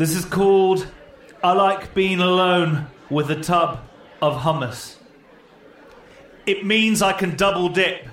This is called I Like Being Alone with a Tub of Hummus. It means I can double dip.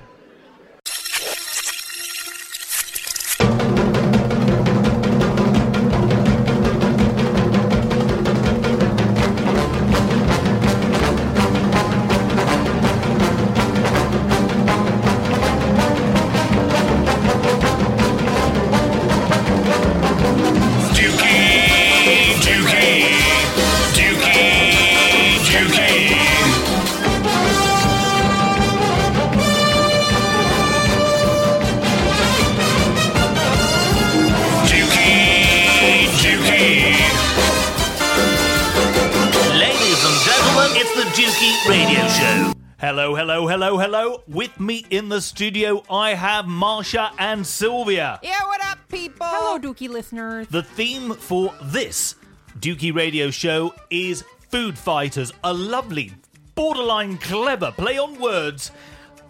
With me in the studio, I have Marsha and Sylvia. Yeah, what up, people? Hello, Dukey listeners. The theme for this Dukey Radio Show is Food Fighters, a lovely, borderline clever play on words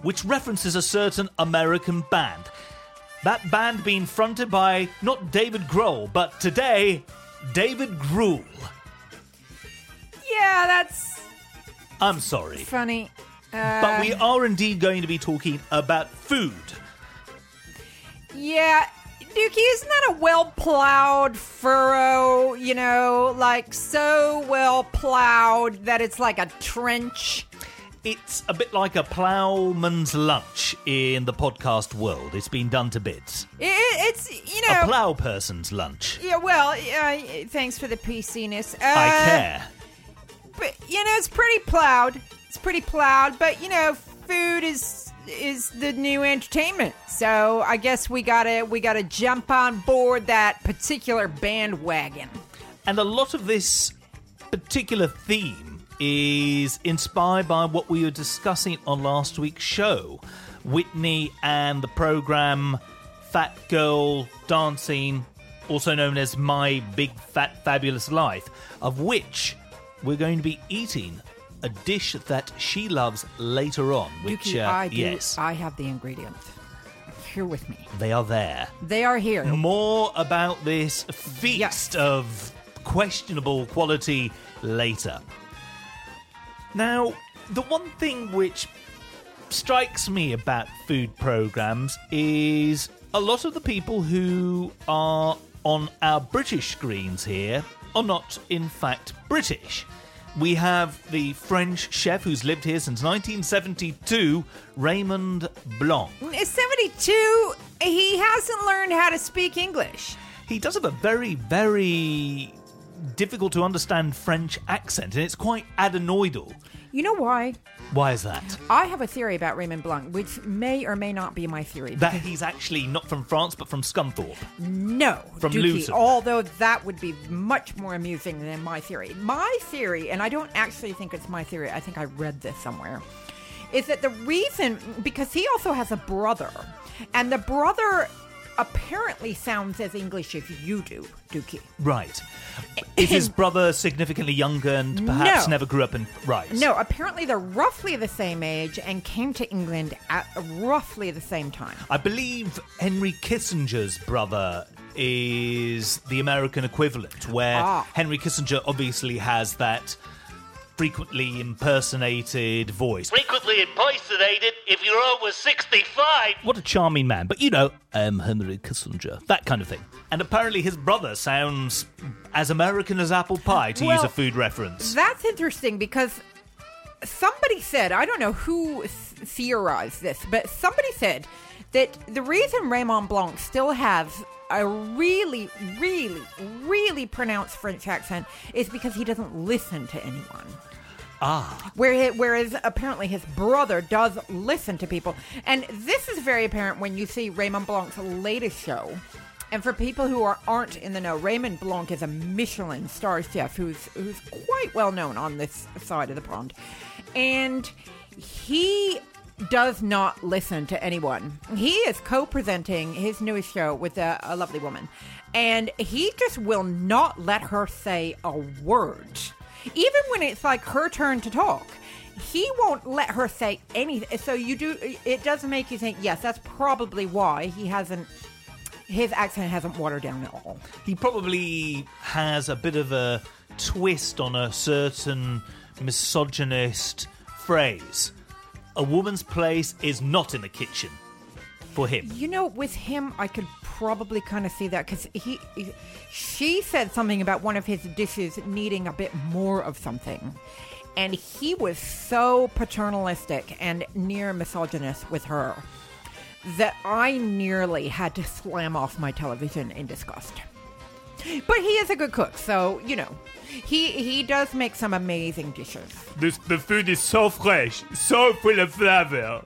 which references a certain American band. That band being fronted by not David Grohl, but today, David Gruel. Yeah, that's I'm sorry. funny. Uh, But we are indeed going to be talking about food. Yeah, Dukey, isn't that a well plowed furrow? You know, like so well plowed that it's like a trench? It's a bit like a ploughman's lunch in the podcast world. It's been done to bits. It, it's, you know. A plough person's lunch. yeah, well, uh, thanks for the PCness. Uh, I care. But, you know, it's pretty plowed. It's pretty plowed, but, you know, food is is the new entertainment. So I guess we gotta we gotta jump on board that particular bandwagon. And a lot of this particular theme is inspired by what we were discussing on last week's show. Whitney and the program Fat Girl Dancing, also known as My Big Fat Fabulous Life, of which we're going to be eating a dish that she loves later on. Which, Dukey, uh, I do. yes, I have the ingredients here with me. they are there. They are here. More about this feast Yes. of questionable quality later. Now, the one thing which strikes me about food programs is a lot of the people who are on our British screens here are not, in fact, British. We have the French chef who's lived here since 1972, Raymond Blanc. Mm, At 72, he hasn't learned how to speak English. He does have a very, very difficult to understand French accent, and it's quite adenoidal. You know why? Why is that? I have a theory about Raymond Blanc, which may or may not be my theory. That he's actually not from France, but from Scunthorpe. No, From Dukey, Luton. Although that would be much more amusing than my theory. My theory, and I don't actually think it's my theory. I think I read this somewhere. Is that the reason because he also has a brother, and the brother apparently sounds as English as you do, Dukey. Right. Is his brother significantly younger and perhaps No. never grew up in. Right. No, apparently they're roughly the same age and came to England at roughly the same time. I believe Henry Kissinger's brother is the American equivalent, where Ah. Henry Kissinger obviously has that frequently impersonated voice. frequently impersonated if you're over 65. What a charming man. But you know, I'm Henry Kissinger. That kind of thing. And apparently his brother sounds as American as apple pie, to use a food reference. That's interesting because somebody said, I don't know who th- theorized this, but somebody said that the reason Raymond Blanc still has a really, really, really pronounced French accent is because he doesn't listen to anyone. Ah. Whereas, whereas apparently his brother does listen to people. And this is very apparent when you see Raymond Blanc's latest show. And for people who are, aren't in the know, Raymond Blanc is a Michelin star chef who's who's quite well known on this side of the pond. And he does not listen to anyone. He is co-presenting his newest show with a, a lovely woman. And he just will not let her say a word even when it's like her turn to talk he won't let her say anything so you do it does make you think yes that's probably why he hasn't his accent hasn't watered down at all. He probably has a bit of a twist on a certain misogynist phrase. A woman's place is not in the kitchen for him. You know, with him, I could probably kind of see that because he, he- she said something about one of his dishes needing a bit more of something, and he was so paternalistic and near misogynist with her that I nearly had to slam off my television in disgust. But he is a good cook, so you know, he he does make some amazing dishes. This, the food is so fresh, so full of flavor.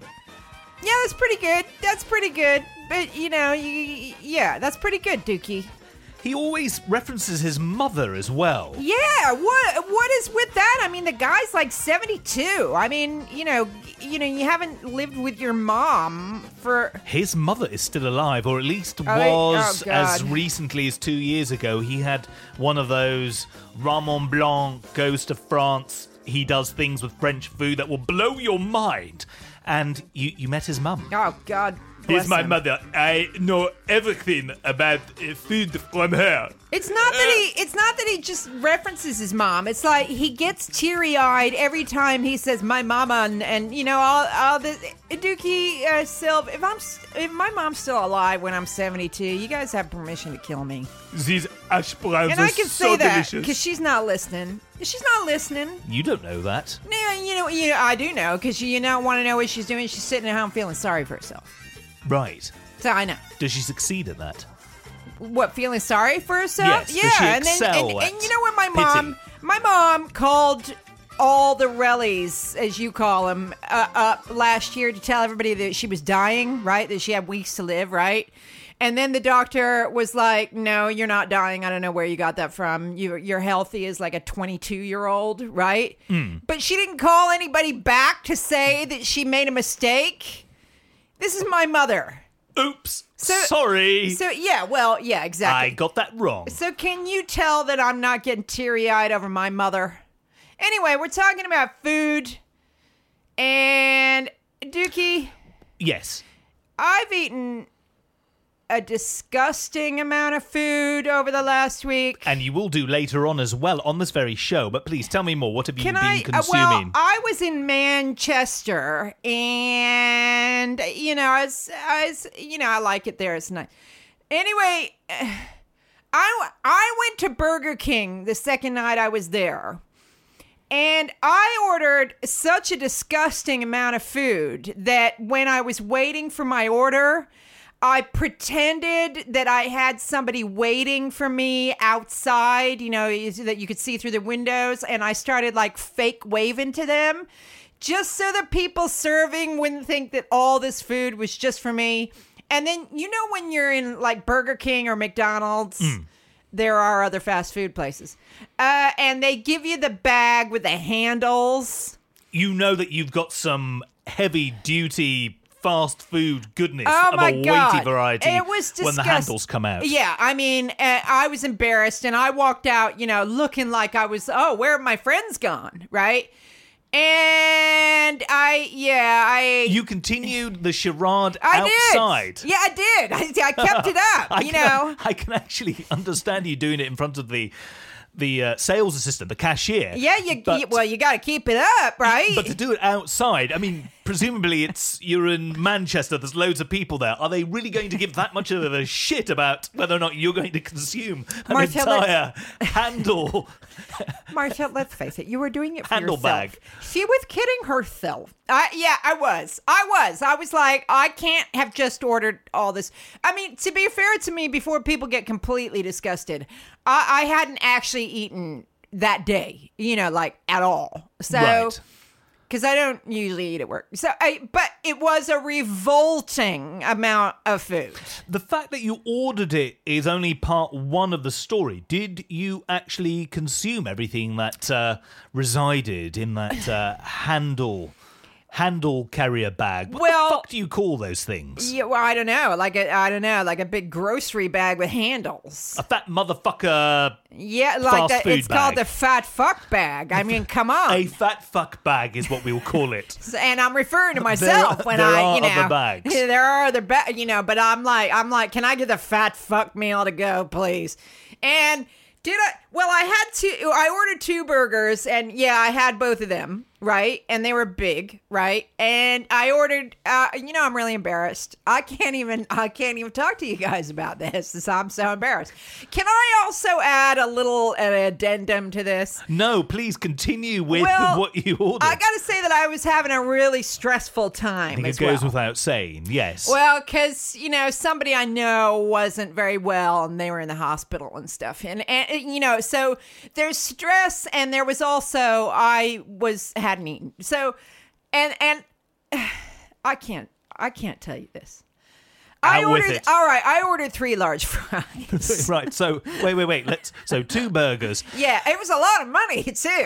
Yeah, that's pretty good. That's pretty good. But you know, you, yeah, that's pretty good, Dukey. He always references his mother as well. Yeah, what what is with that? I mean, the guy's like 72. I mean, you know, you know, you haven't lived with your mom for His mother is still alive, or at least Oh, oh was oh, as recently as two years ago. He had one of those Raymond Blanc goes to France. He does things with French food that will blow your mind. And you, you met his mum. Oh God. Here's my him. mother. I know everything about uh, food from her. It's not that he it's not that he just references his mom. It's like he gets teary-eyed every time he says my mama and, and you know all all the Dukey uh, Silv, if I'm if my mom's still alive when I'm 72, you guys have permission to kill me. These ash browns And are I can so say that delicious. because she's not listening. She's not listening. You don't know that. No, you know, you know, I do know because you not want to know what she's doing. She's sitting at home feeling sorry for herself. Right. So I know Does she succeed at that? what feeling sorry for herself. Yes, yeah, does she and then excel and, and at you know what my mom, my mom called all the rellies, as you call them, uh, up last year to tell everybody that she was dying. Right, that she had weeks to live. Right. And then the doctor was like, "No, you're not dying. I don't know where you got that from. You, you're healthy as like a 22 year old, right?" Hmm. But she didn't call anybody back to say that she made a mistake. This is my mother. Oops. So- Sorry. So yeah, well, yeah, exactly. I got that wrong. So can you tell that I'm not getting teary eyed over my mother? Anyway, we're talking about food. And Dukey, Yes. I've eaten a disgusting amount of food over the last week. And you will do later on as well on this very show. But please tell me more. What have you Can been I? uh, consuming? well, I was in Manchester, and you know, I was, I was, you know, I like it there. It's nice. Anyway, I I went to Burger King the second night I was there. And I ordered such a disgusting amount of food that when I was waiting for my order, I pretended that I had somebody waiting for me outside, you know, that you could see through the windows. And I started like fake waving to them just so the people serving wouldn't think that all this food was just for me. And then, you know, when you're in like Burger King or McDonald's, there are other fast food places. Uh, and they give you the bag with the handles. you know that you've got some heavy duty fast food goodness Oh of a weighty god! variety It was when the handles come out. Yeah, I mean, uh, I was embarrassed, and I walked out, you know, looking like I was. Oh, where have my friends gone? Right? And I, yeah, I. You continued the charade I outside. did. Yeah, I did. I, I kept it up. I you can, know. I can actually understand you doing it in front of the the uh, sales assistant, the cashier. Yeah, you. But- you- well, you got to keep it up, right? But to do it outside, I mean, presumably it's you're in Manchester. There's loads of people there. Are they really going to give that much of a shit about whether or not you're going to consume an Marsha, let's- entire handle? Marsha, let's face it, you were doing it for Handle yourself. bag. She was kidding herself. I, yeah, I was. I was. I was like, I can't have just ordered all this. I mean, to be fair to me, before people get completely disgusted, I, I hadn't actually eaten that day, you know, like at all. So, Right. Because I don't usually eat at work. So, I, but it was a revolting amount of food. The fact that you ordered it is only part one of the story. Did you actually consume everything that uh, resided in that uh, handle handle carrier bag. What Well- the fuck do you call those things? Yeah, well, I don't know, like a, I don't know, like a big grocery bag with handles. A fat motherfucker. Yeah, like Fast that. food It's called the fat fuck bag. I mean, come on. A fat fuck bag is what we will call it. and I'm referring to myself are- when there I, are you know, other bags. there are other bags, you know. But I'm like, I'm like, can I get the fat fuck meal to go, please? And did I? Well, I had two. I ordered two burgers, and yeah, I had both of them, right? And they were big, right? And I ordered. Uh, you know, I'm really embarrassed. I can't even. I can't even talk to you guys about this. 'cause I'm so embarrassed. Can I also add a little uh, addendum to this? No, please continue with Well, what you ordered. I gotta say that I was having a really stressful time. I think it goes well. without saying. Yes. Well, because you know somebody I know wasn't very well, and they were in the hospital and stuff, and and you know, so there's stress, and there was also I was hadn't eaten, so and and I can't I can't tell you this. I Out with ordered all right. I ordered three large fries. right. So wait, wait, wait. Let's. So two burgers. yeah, it was a lot of money too.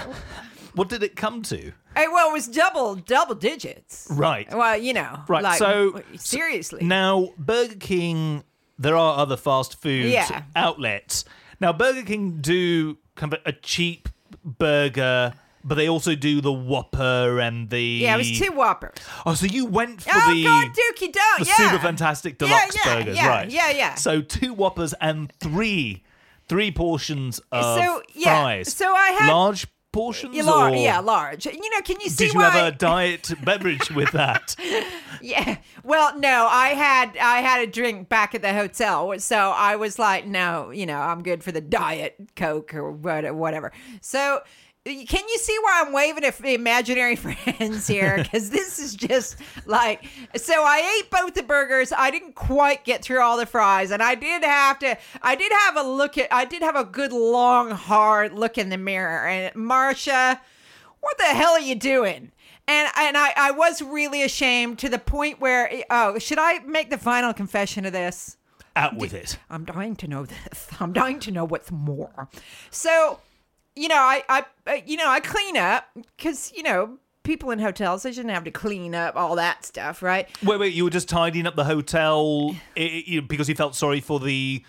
What did it come to? Hey, well, it was double double digits. Right. Well, you know, Right, Like, so- seriously, Now, Burger King, there are other fast food Yeah. outlets. Now, Burger King do kind of a cheap burger, but they also do the Whopper and the. yeah, it was two Whoppers. Oh, so you went for Oh the. God, Dukey, don't the yeah. super fantastic deluxe yeah, burgers, yeah, right? yeah, yeah. So two Whoppers and three, three portions of So, yeah, fries. so I had- large portions. Yeah, lar- or yeah, large. You know, can you see Did you why? have a diet beverage with that? yeah. Well, no, I had I had a drink back at the hotel, so I was like, no, you know, I'm good for the diet Coke or whatever. So. Can you see why I'm waving at imaginary friends here? Because this is just like so. I ate both the burgers. I didn't quite get through all the fries, and I did have to. I did have a look at. I did have a good long hard look in the mirror. And Marsha, what the hell are you doing? And and I, I was really ashamed to the point where eh, oh should I make the final confession of this? Out with it. I'm dying to know this. I'm dying to know what's more. So, you know, I I uh, you know I clean up because you know people in hotels they shouldn't have to clean up all that stuff, right? Wait, wait. You were just tidying up the hotel because you felt sorry for the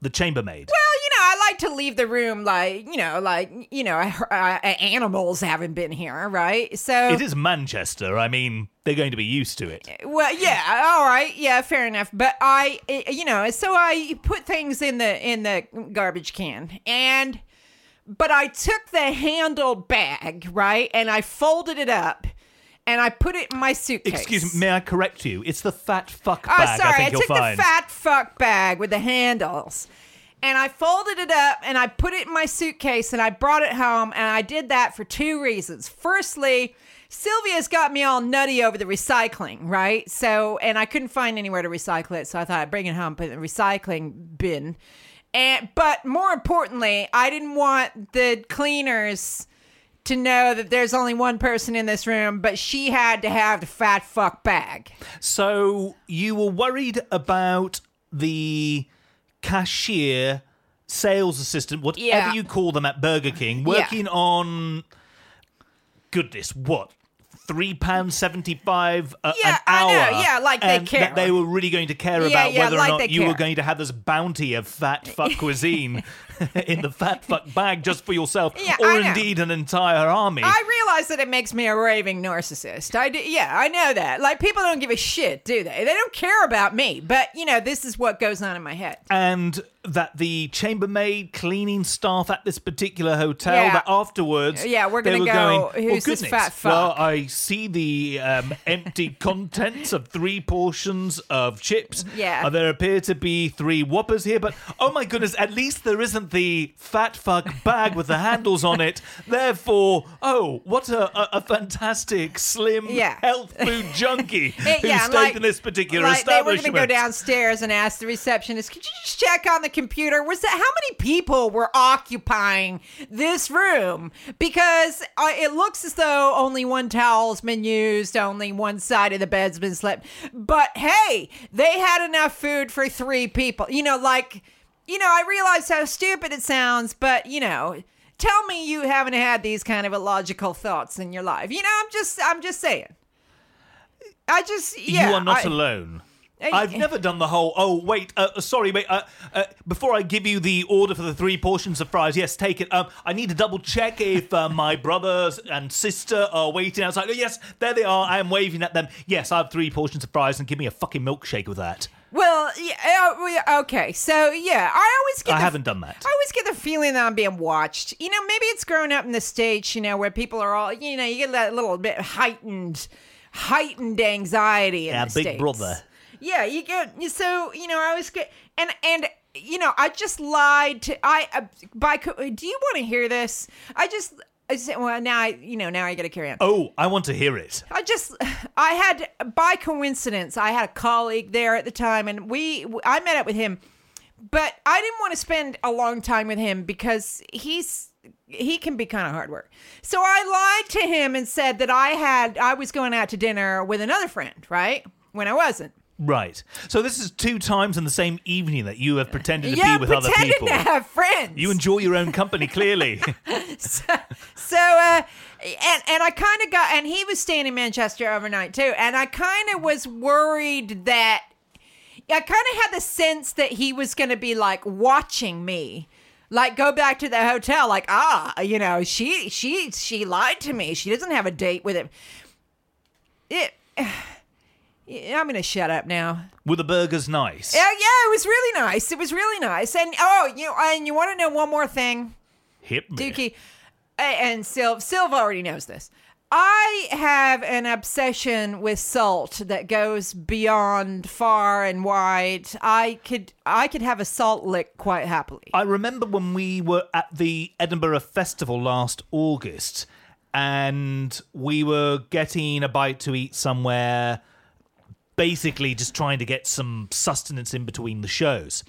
the chambermaid. Well, you know, I like to leave the room like you know, like you know, uh, animals haven't been here, right? So It is Manchester. I mean, they're going to be used to it. Well, yeah, all right, yeah, fair enough. But I, eh, you know, so I put things in the in the garbage can, and but I took the handled bag right, and I folded it up, and I put it in my suitcase. Excuse me, may I correct you? It's the fat fuck Oh, bag. sorry, I I, took find. the fat fuck bag with the handles. And I folded it up and I put it in my suitcase and I brought it home. And I did that for two reasons. Firstly, Sylvia's got me all nutty over the recycling, right? So, and I couldn't find anywhere to recycle it. So I thought I'd bring it home, put it in the recycling bin. And, but more importantly, I didn't want the cleaners to know that there's only one person in this room, but she had to have the fat fuck bag. So you were worried about the cashier, sales assistant, whatever Yeah. you call them at Burger King, working on goodness, what? Three pounds seventy-five a- Yeah, an I hour. know. Yeah, like they care. That they were really going to care Yeah, about yeah, whether like or not you were going to have this bounty of fat fuck cuisine in the fat fuck bag just for yourself, Yeah, or indeed an entire army. I realize that it makes me a raving narcissist. I do, yeah, I know that. Like people don't give a shit, do they? They don't care about me. But you know, this is what goes on in my head. and that the chambermaid cleaning staff at this particular hotel Yeah. that afterwards Yeah, we're gonna go, going, "Who's well, this fat fuck?" well i see the um, empty contents of three portions of chips Yeah. Uh, there appear to be three whoppers here but oh my goodness at least there isn't the fat fuck bag with the handles on it therefore oh what a, a, a fantastic slim Yeah. health food junkie who yeah, stayed like- in this particular Like they were gonna go downstairs and ask the receptionist, "Could you just check on the computer? Was that how many people were occupying this room? Because uh, it looks as though only one towel's been used, only one side of the bed's been slept. But hey, they had enough food for three people. You know, like you know, I realize how stupid it sounds, but you know." Tell me you haven't had these kind of illogical thoughts in your life. You know, I'm just I'm just saying. I just yeah. you are not I- alone. I've never done the whole. Oh wait, uh, sorry, wait. Uh, uh, before I give you the order for the three portions of fries, yes, take it. Um, I need to double check if uh, my brothers and sister are waiting outside. Oh, yes, there they are. I am waving at them. Yes, I have three portions of fries, and give me a fucking milkshake with that. Well, yeah, uh, we- okay, so yeah, I always get. I the- haven't done that. I always get the feeling that I'm being watched. You know, maybe it's growing up in the states, you know, where people are all, you know, you get that little bit heightened, heightened anxiety in Yeah, the big States. brother. Yeah, you get so you know I always get and and you know I just lied to I uh, by do you want to hear this? I just I said well now I you know now I got to carry on. Oh, I want to hear it. I just, I had, by coincidence, I had a colleague there at the time, and we, I met up with him, but I didn't want to spend a long time with him because he's, he can be kind of hard work. So I lied to him and said that I had, I was going out to dinner with another friend, right? When I wasn't. Right. So this is two times in the same evening that you have pretended to yeah, be with other pretending people. to have friends. You enjoy your own company, clearly. so uh and and I kind of got and he was staying in Manchester overnight too and I kind of was worried that I kind of had the sense that he was going to be like watching me like go back to the hotel like ah you know she she she lied to me she doesn't have a date with him it I'm going to shut up now. Were the burgers nice? Yeah, yeah, it was really nice. It was really nice. And oh, you and you want to know one more thing? Hit me. Dukey, and Sil Sylvia already knows this. I have an obsession with salt that goes beyond far and wide. I could I could have a salt lick quite happily. I remember when we were at the Edinburgh Festival last August and we were getting a bite to eat somewhere, basically just trying to get some sustenance in between the shows.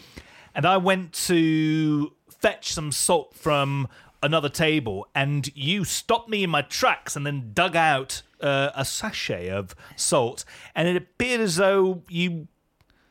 And I went to fetch some salt from another table, and you stopped me in my tracks and then dug out uh, a sachet of salt. And it appeared as though you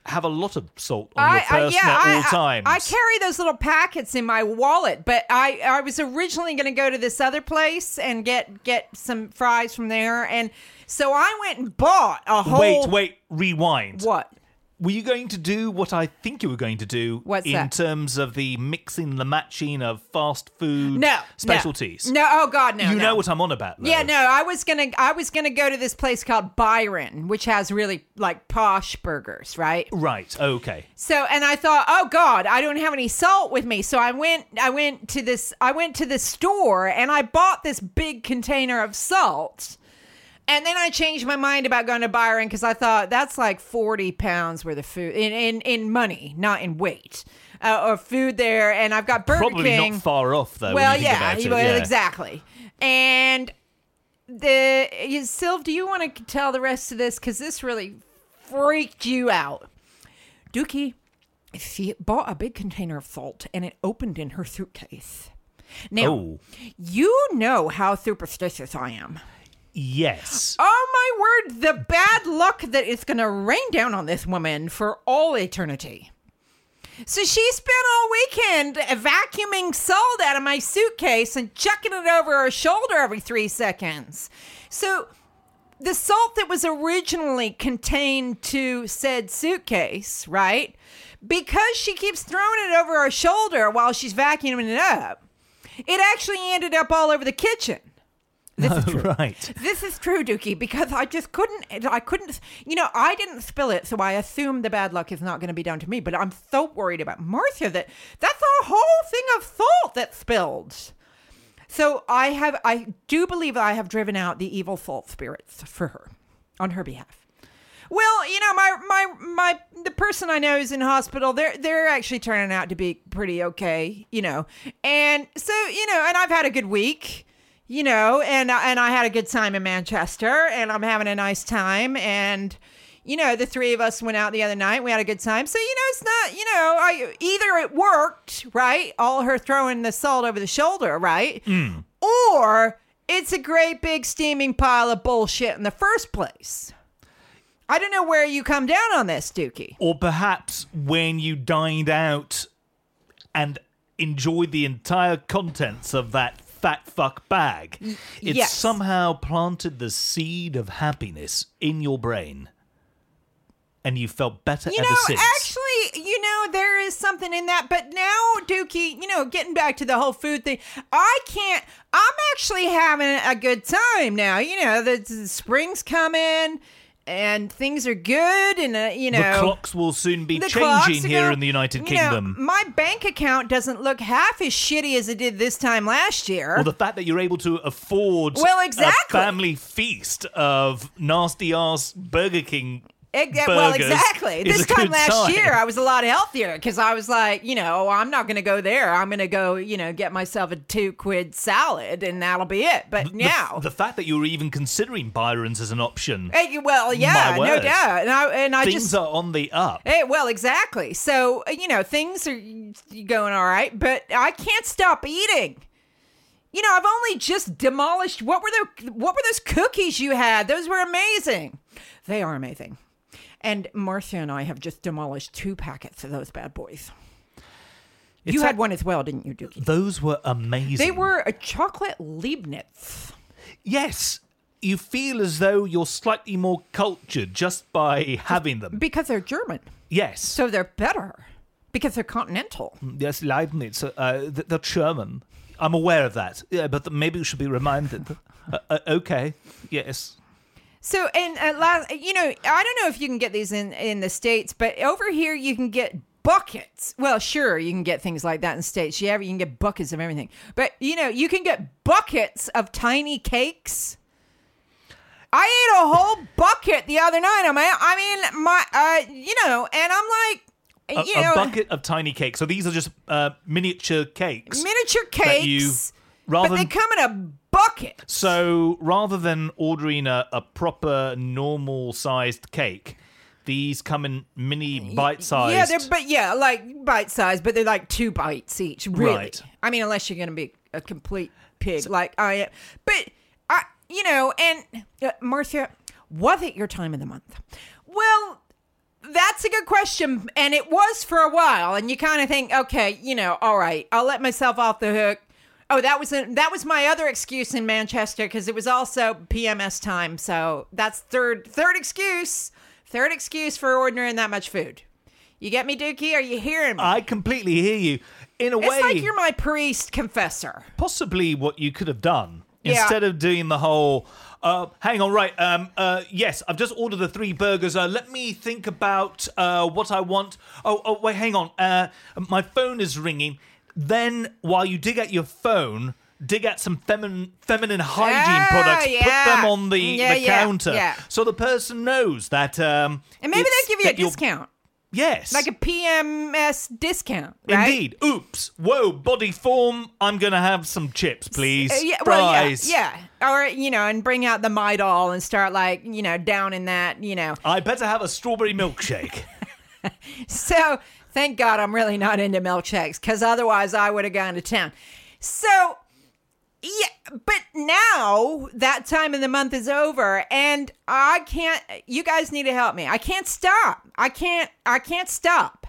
have a lot of salt on your person at all times. I, carry those little packets in my wallet, but I, I was originally going to go to this other place and get get some fries from there, and so I went and bought a whole. Wait, wait, rewind. What? Were you going to do what I think you were going to do What's in that? terms of the mixing, the matching of fast food No specialties? No, oh God, no. you no. know what I'm on about, though. Yeah, no, I was gonna I was gonna go to this place called Byron, which has really like posh burgers, right? Right, okay. So and I thought, oh God, I don't have any salt with me. So I went I went to this I went to the store and I bought this big container of salt. And then I changed my mind about going to Byron because I thought that's like forty pounds worth of food in in, in money, not in weight, uh, or food there. And I've got Burger Probably King. not far off, though. Well, when you think yeah, about it, well, yeah. exactly. And the is, Sylv, do you want to tell the rest of this? Because this really freaked you out. Dukey, she bought a big container of salt and it opened in her suitcase. Now, Oh, you know how superstitious I am. Yes. Oh my word, the bad luck that is going to rain down on this woman for all eternity. So she spent all weekend vacuuming salt out of my suitcase and chucking it over her shoulder every three seconds. So the salt that was originally contained to said suitcase, right? Because she keeps throwing it over her shoulder while she's vacuuming it up, it actually ended up all over the kitchen. This is true. right. This is true, Dookie, because I just couldn't. I couldn't. You know, I didn't spill it, so I assume the bad luck is not going to be down to me. But I'm so worried about Marsha that that's a whole thing of salt that spilled. So I have. I do believe I have driven out the evil salt spirits for her, on her behalf. Well, you know, my my my the person I know is in hospital. They're they're actually turning out to be pretty okay, you know. And so, you know, and I've had a good week, you know, and I- and I had a good time in Manchester and I'm having a nice time and you know, the three of us went out the other night. We had a good time. So, you know, it's not, you know, I either it worked, right? All her throwing the salt over the shoulder, right? Hmm. Or it's a great big steaming pile of bullshit in the first place. I don't know where you come down on this, Dukey. Or perhaps when you dined out and enjoyed the entire contents of that fat fuck bag. It's yes. somehow planted the seed of happiness in your brain. And you felt better You ever know, since. actually, you know, there is something in that. But now, Dukey, you know, getting back to the whole food thing, I can't. I'm actually having a good time now. You know, the, the spring's coming and things are good, and uh, you know, the clocks will soon be changing here gonna- in the United you know, Kingdom. my bank account doesn't look half as shitty as it did this time last year. Well, the fact that you're able to afford Well, exactly a family feast of nasty ass Burger King Ex- well, exactly. is This time last sign. year, I was a lot healthier because I was like, you know, I'm not going to go there. I'm going to go, you know, get myself a two quid salad and that'll be it. But The- now, the, fact that you were even considering Byron's as an option, Hey, well, yeah, no doubt. And I and I things just are on the up. Hey, well, exactly. So, uh, you know, things are going all right, but I can't stop eating. You know, I've only just demolished what were the what were those cookies you had? Those were amazing. They are amazing. And Marsha and I have just demolished two packets of those bad boys. It's you had a- one as well, didn't you, Dukey? Those were amazing. They were a chocolate Leibniz. Yes, you feel as though you're slightly more cultured just by having them. Because they're German. Yes. So they're better. Because they're continental. Yes, Leibniz, uh, th- they're German. I'm aware of that. Yeah, but maybe we should be reminded. uh, uh, okay, yes. So, and uh, last, you know, I don't know if you can get these in in the states, but over here you can get buckets. Well, sure, you can get things like that in the states. Yeah, you can get buckets of everything, but you know, you can get buckets of tiny cakes. I ate a whole bucket the other night. I mean, I mean, my, uh, you know, and I'm like, A, you a know, bucket of tiny cakes. So these are just uh, miniature cakes. miniature that you- cakes, rather but they come in a bucket. So rather than ordering a, a proper normal sized cake, these come in mini bite sized. Yeah, they're but yeah, like bite size, but they're like two bites each. Really, Right. I mean, unless you're gonna be a complete pig like I am. But I, you know, and uh, Marsha, was it your time of the month? Well. That's a good question, and it was for a while. And you kind of think, okay, you know, all right, I'll let myself off the hook. Oh, that was a, that was my other excuse in Manchester because it was also PMS time. So that's third third excuse, third excuse for ordering that much food. You get me, Dukey? Are you hearing me? I completely hear you. In a it's way, like you're my priest confessor. possibly what you could have done Yeah. instead of doing the whole. Uh, hang on, right? Um, uh, yes, I've just ordered the three burgers. Uh, let me think about uh, what I want. Oh, oh, wait, hang on. Uh, my phone is ringing. Then, while you dig at your phone, dig at some feminine feminine hygiene Ah, products. yeah. Put them on the, Yeah, the yeah, counter, yeah. so the person knows that. Um, And maybe they give you a discount, Yes, like a PMS discount, right? Indeed. Oops. Whoa, Bodyform. I'm going to have some chips, please. Uh, yeah, well, yeah, Fries. yeah, or you know, and bring out the Midol and start like you know down in that, you know. I better have a strawberry milkshake. So thank God I'm really not into milkshakes because otherwise I would have gone to town. So yeah, but now that time of the month is over and I can't you guys need to help me. I can't stop. I can't I can't stop.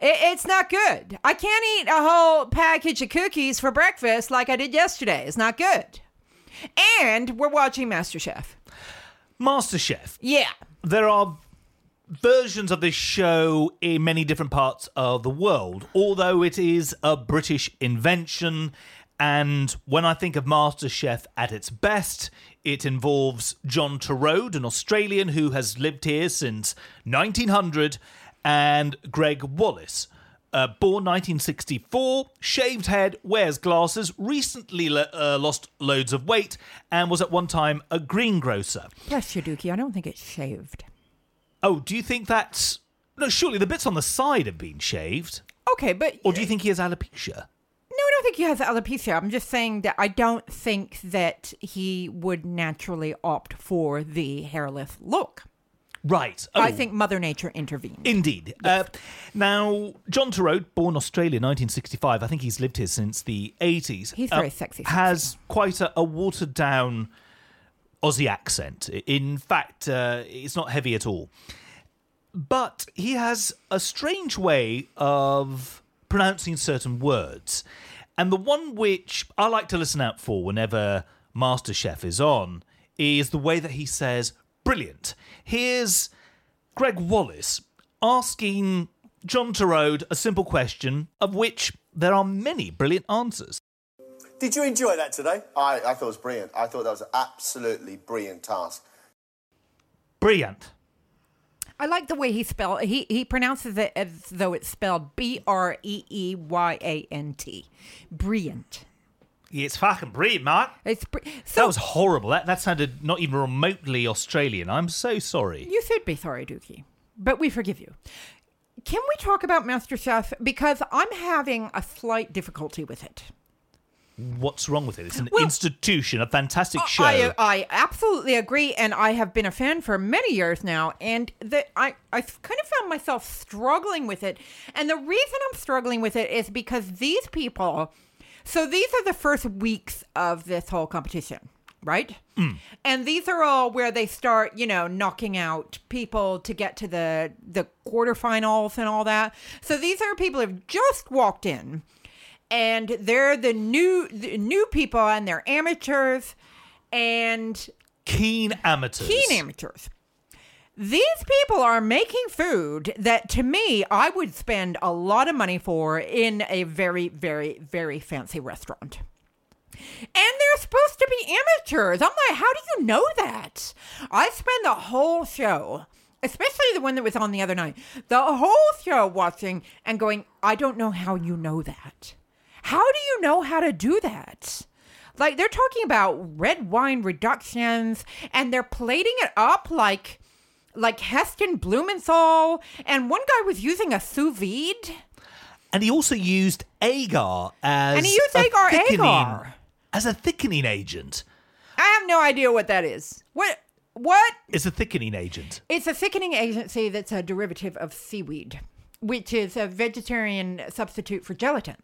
It, it's not good. I can't eat a whole package of cookies for breakfast like I did yesterday. It's not good. And we're watching MasterChef. MasterChef. Yeah. There are versions of this show in many different parts of the world, although it is a British invention. And when I think of MasterChef at its best, it involves John Torode, an Australian who has lived here since 1900, and Greg Wallace. Uh, born 1964, shaved head, wears glasses, recently le- uh, lost loads of weight, and was at one time a greengrocer. You, Dukey. I don't think it's shaved. Oh, do you think that's. No, surely the bits on the side have been shaved. Okay, but Or do you think he has alopecia? No, I don't think he has alopecia. I'm just saying that I don't think that he would naturally opt for the hairless look. Right. Oh, I think Mother Nature intervened. Indeed. Uh, now, John Torode, born Australia, 1965. I think he's lived here since the 80s. He's uh, very sexy, sexy. Has quite a, a watered down Aussie accent. In fact, uh, it's not heavy at all. But he has a strange way of pronouncing certain words. And the one which I like to listen out for whenever MasterChef is on is the way that he says, brilliant. Here's Greg Wallace asking John Torode a simple question, of which there are many brilliant answers. Did you enjoy that today? I, I thought it was brilliant. I thought that was an absolutely brilliant task. Brilliant. I like the way he spell he he pronounces it as though it's spelled B R E E Y A N T. Brilliant. Yeah, it's fucking brilliant, Mark. It's br- so That was horrible. That that sounded not even remotely Australian. I'm so sorry. you should be sorry, Dukey, but we forgive you. Can we talk about MasterChef because I'm having a slight difficulty with it. What's wrong with it? It's an Well- institution, a fantastic show. I, I absolutely agree, and I have been a fan for many years now, and that I I kind of found myself struggling with it, and the reason I'm struggling with it is because these people, so these are the first weeks of this whole competition, right? Hmm. And these are all where they start, you know, knocking out people to get to the the quarterfinals and all that. So these are people who've just walked in and they're the new the new people and they're amateurs and Keen amateurs. keen amateurs. These people are making food that to me I would spend a lot of money for in a very very very fancy restaurant. And they're supposed to be amateurs. I'm like, how do you know that? I spend the whole show, especially the one that was on the other night, the whole show watching and going, I don't know how you know that. How do you know how to do that? Like they're talking about red wine reductions and they're plating it up like like Heston Blumenthal and one guy was using a sous vide. And he also used agar as And he used a agar agar. as a thickening agent. I have no idea what that is. What what? It's a thickening agent. It's a thickening agency that's a derivative of seaweed, which is a vegetarian substitute for gelatin.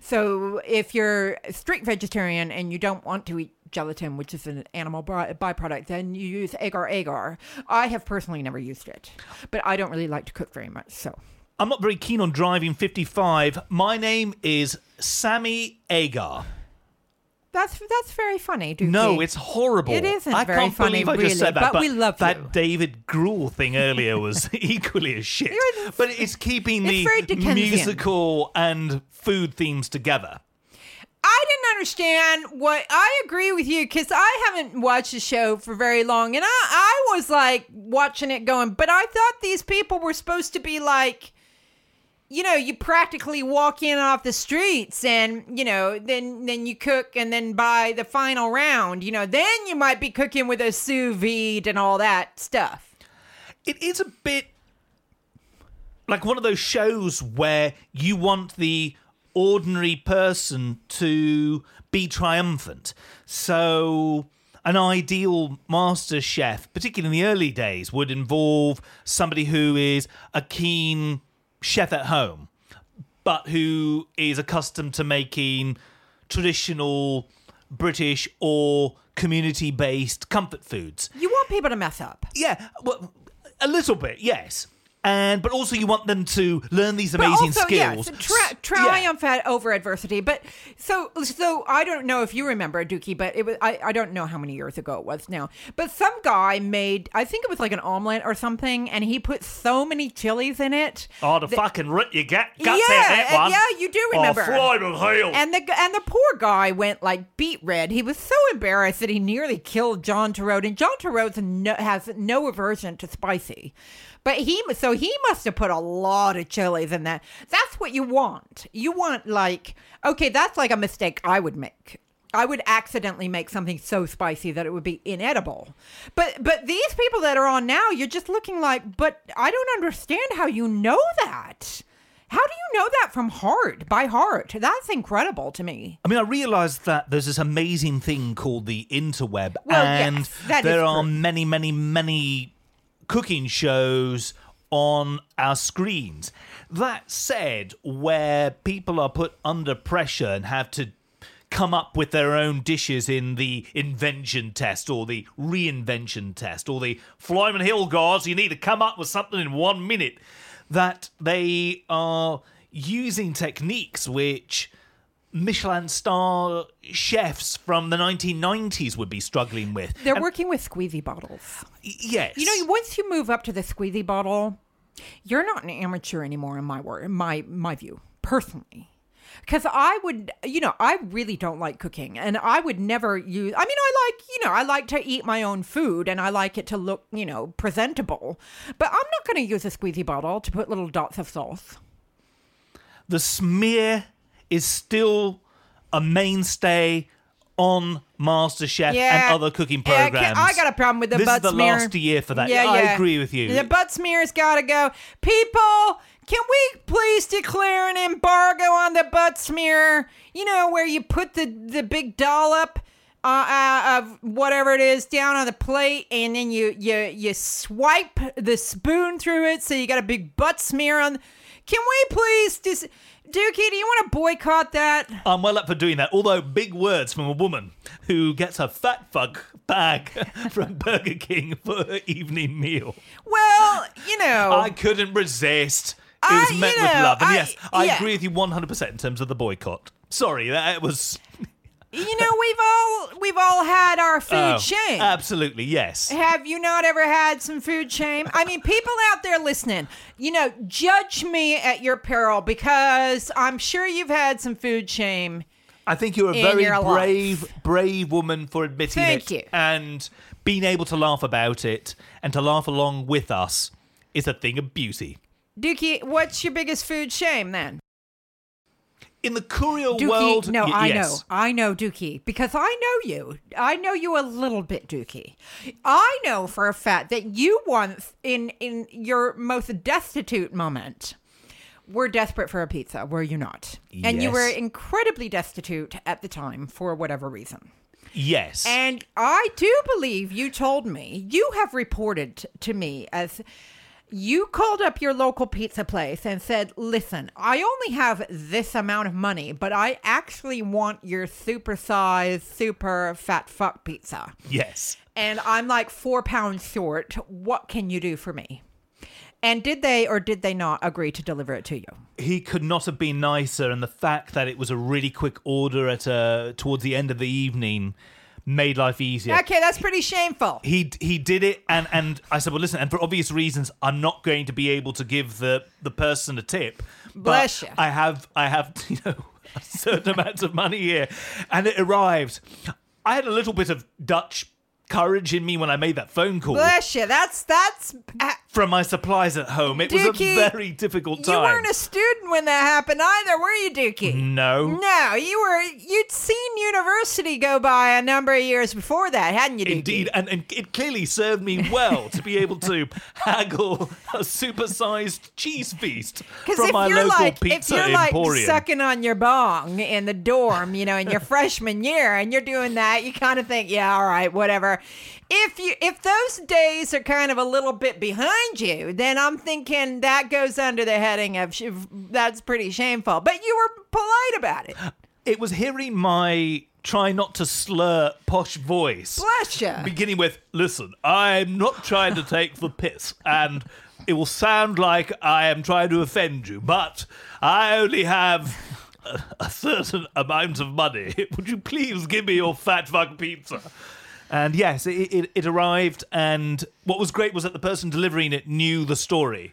So if you're a strict vegetarian and you don't want to eat gelatin, which is an animal byproduct, then you use agar agar. I have personally never used it, but I don't really like to cook very much, so. I'm not very keen on driving 55. My name is Sammy Agar. That's that's very funny, Dukey. No, it's horrible. It isn't I very can't funny, believe I just said that. but we love that you. David Gruel thing earlier was equally as shit. You're- But it's keeping It's the musical and food themes together. I didn't understand what I agree with you because I haven't watched the show for very long, and I I was like watching it going, but I thought these people were supposed to be like, you know, you practically walk in off the streets, and you know, then then you cook, and then by the final round, you know, then you might be cooking with a sous vide and all that stuff. It is a bit like one of those shows where you want the ordinary person to be triumphant. So, an ideal master chef, particularly in the early days, would involve somebody who is a keen chef at home, but who is accustomed to making traditional British or community based comfort foods. You want people to mess up. Yeah, well, a little bit, yes. And but also you want them to learn these But amazing also, skills. Yes, tri- triumph at over adversity. But so, so I don't know if you remember Dukey, but it was I, I don't know how many years ago it was now. But some guy made I think it was like an omelet or something, and he put so many chilies in it. Oh, the that- fucking rip you get. yeah, Guts out that one. yeah, you do remember. Oh, fly to hell. And the and the poor guy went like beet red. He was so embarrassed that he nearly killed John Torode. And John Torode no, has no aversion to spicy, but he so he must have put a lot of chilies in that. That's what you want. You want like okay, that's like a mistake I would make. I would accidentally make something so spicy that it would be inedible. But but these people that are on now, you're just looking like, but I don't understand how you know that. How do you know that from heart, by heart? That's incredible to me. I mean, I realised that there's this amazing thing called the interweb, Well, and yes, there are true. many, many, many cooking shows on our screens. That said, where people are put under pressure and have to come up with their own dishes in the invention test or the reinvention test or the Flyman Hill guards, you need to come up with something in one minute. That they are using techniques which Michelin star chefs from the 1990s would be struggling with. They're And- working with squeezy bottles. y- yes. You know, once you move up to the squeezy bottle, you're not an amateur anymore in my word, in my my view, personally. Because I would, you know, I really don't like cooking, and I would never use. I mean, I like, you know, I like to eat my own food, and I like it to look, you know, presentable. But I'm not going to use a squeezy bottle to put little dots of sauce. the smear is still a mainstay on MasterChef and other cooking programs. can't- I got a problem with the this butt is the smear. last year for that. Yeah, I agree with you. The butt smear's got to go. People, can we please declare an embargo on the butt smear? You know, where you put the, the big dollop uh, uh, of whatever it is down on the plate and then you, you, you swipe the spoon through it so you got a big butt smear on. Can we please just. Dukey, do you want to boycott that? I'm well up for doing that. Although big words from a woman who gets a fat fuck bag from Burger King for her evening meal. Well, you know. I couldn't resist. It I- was you met with love. And I- yes, I yeah. agree with you 100% in terms of the boycott. Sorry, that was you know, we've all we've all had our food Oh, shame. Absolutely, yes. Have you not ever had some food shame? I mean, people out there listening, you know, judge me at your peril because I'm sure you've had some food shame. I think you're a very brave, life. brave woman for admitting Thank it you. and being able to laugh about it and to laugh along with us is a thing of beauty. Dukey, what's your biggest food shame then? In the courier Dukey, world, no, y- I yes. know, I know Dukey because I know you. I know you a little bit, Dukey. I know for a fact that you once, in in your most destitute moment, were desperate for a pizza. Were you not? And you were incredibly destitute at the time for whatever reason. Yes. And I do believe you told me you have reported to me as you called up your local pizza place and said, "Listen, I only have this amount of money, but I actually want your super-sized, super fat fuck pizza, yes. and I'm like four pounds short. What can you do for me?" And did they or did they not agree to deliver it to you? He could not have been nicer, and the fact that it was a really quick order at uh, towards the end of the evening made life easier. Okay, that's pretty shameful. he he did it and and I said well listen and for obvious reasons I'm not going to be able to give the the person a tip but Bless ya. I have I have you know a certain amount of money here and it arrived I had a little bit of Dutch courage in me when I made that phone call Bless you. That's that's. uh, from my supplies at home it was a very difficult time You weren't a student when that happened either, were you, Dukey? no No, you were. You'd seen university go by a number of years before that, hadn't you, Dukey? Indeed, and, and it clearly served me well to be able to haggle a supersized cheese feast from my local like if you're like sucking on your bong in the dorm, you know, in your freshman year, and you're doing that, you kind of think, yeah, all right, whatever. If you if those days are kind of a little bit behind you, then I'm thinking that goes under the heading of sh- that's pretty shameful. But you were polite about it. It was hearing my try not to slur posh voice. Bless you. Beginning with, listen, I'm not trying to take the piss, and it will sound like I am trying to offend you, but I only have a, a certain amount of money. Would you please give me your fat fuck pizza? And yes, it, it, it arrived, and what was great was that the person delivering it knew the story.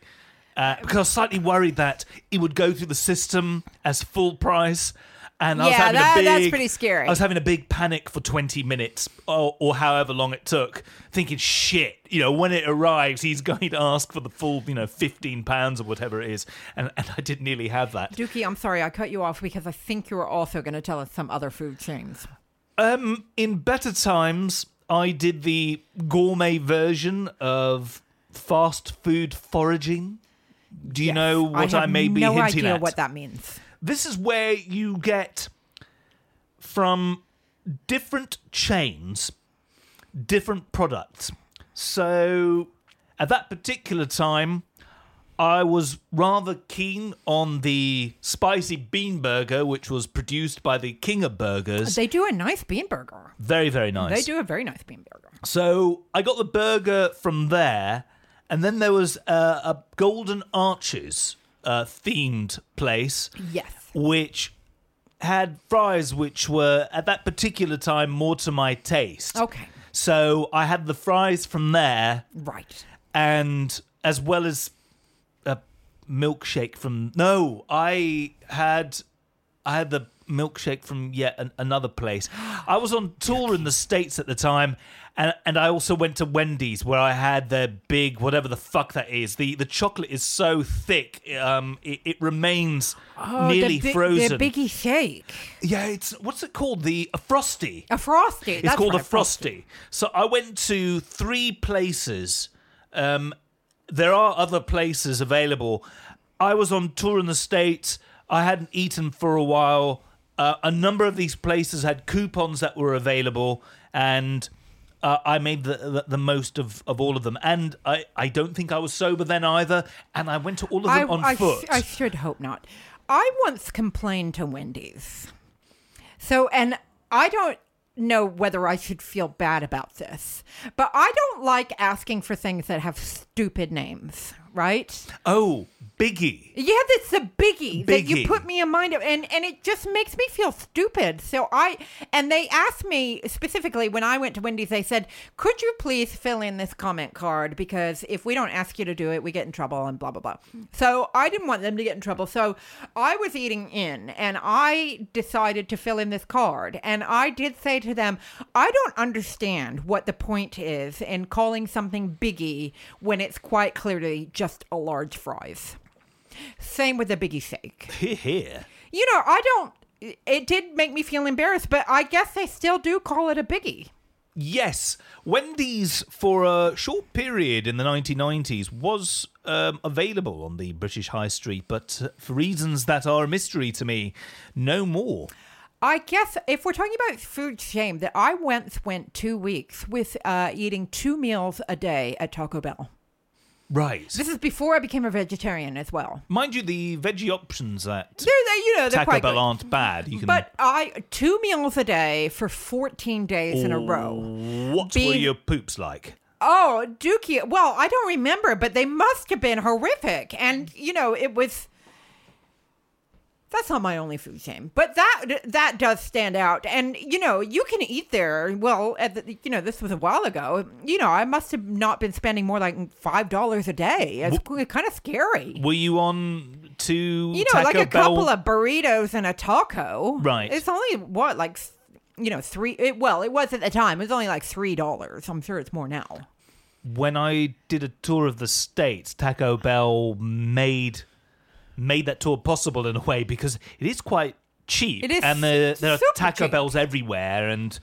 Uh, because I was slightly worried that it would go through the system as full price. And I was Yeah, having that- a big, that's pretty scary. I was having a big panic for 20 minutes or, or however long it took, thinking, shit, you know, when it arrives, he's going to ask for the full, you know, 15 pounds or whatever it is. And, and I didn't nearly have that. Dukey, I'm sorry, I cut you off because I think you were also going to tell us some other food chains. Um, in better times, I did the gourmet version of fast food foraging. Do you know what I, have may be no hinting idea at? what that means. This is where you get from different chains different products. So at that particular time, I was rather keen on the spicy bean burger, which was produced by the King of Burgers. They do a nice bean burger. very, very nice. They do a very nice bean burger. So I got the burger from there, and then there was uh, a Golden Arches uh, themed place, Yes. which had fries which were at that particular time more to my taste. Okay. So I had the fries from there, Right. and as well as milkshake from. No, I had I had the milkshake from yet an, another place. I was on tour in the states at the time, and and I also went to Wendy's where I had their big whatever the fuck that is. The the chocolate is so thick, um, it, it remains nearly Oh, the, bi- frozen. The biggie shake. yeah, it's what's it called? The a frosty. A frosty. It's That's called right, a frosty. So I went to three places. Um, there are other places available. I was on tour in the States. I hadn't eaten for a while. Uh, a number of these places had coupons that were available, and uh, I made the, the the most of, of all of them. And I, I don't think I was sober then either. And I went to all of them I, on I, foot. I should hope not. I once complained to Wendy's. So, and I don't know whether I should feel bad about this, but I don't like asking for things that have stupid names, right? oh, Biggie. Yeah, that's a biggie, that you put me in mind of, and and it just makes me feel stupid. So I and they asked me specifically when I went to Wendy's, they said, "Could you please fill in this comment card because if we don't ask you to do it, we get in trouble and blah blah blah." So I didn't want them to get in trouble, so I was eating in, and I decided to fill in this card, and I did say to them, "I don't understand what the point is in calling something biggie when it's quite clearly just a large fries." Same with the biggie shake. Here, here. You know, I don't. It did make me feel embarrassed, but I guess they still do call it a biggie. Yes, Wendy's for a short period in the 1990s was um, available on the British High Street, but uh, for reasons that are a mystery to me, no more. I guess if we're talking about food shame, that I once went two weeks with uh, eating two meals a day at Taco Bell. Right. This is before I became a vegetarian as well. Mind you, the veggie options at They're, they you know, they're Taco quite Bell good. aren't bad. You can. But I two meals a day for 14 days in a row. what were being- your poops like? Oh, Dukey. Well, I don't remember, but they must have been horrific. And, you know, it was. That's not my only food shame, but that that does stand out. And you know, you can eat there. Well, at the, you know, this was a while ago. You know, I must have not been spending more like five dollars a day. It's kind of scary. Were you on to You know, Taco like a Bell? couple of burritos and a taco. Right. It's only what like you know three. It, well, it was at the time. It was only like three dollars. I'm sure it's more now. when I did a tour of the states, Taco Bell made made that tour possible in a way because it is quite cheap. It is and there there are Taco cheap. Bells everywhere, and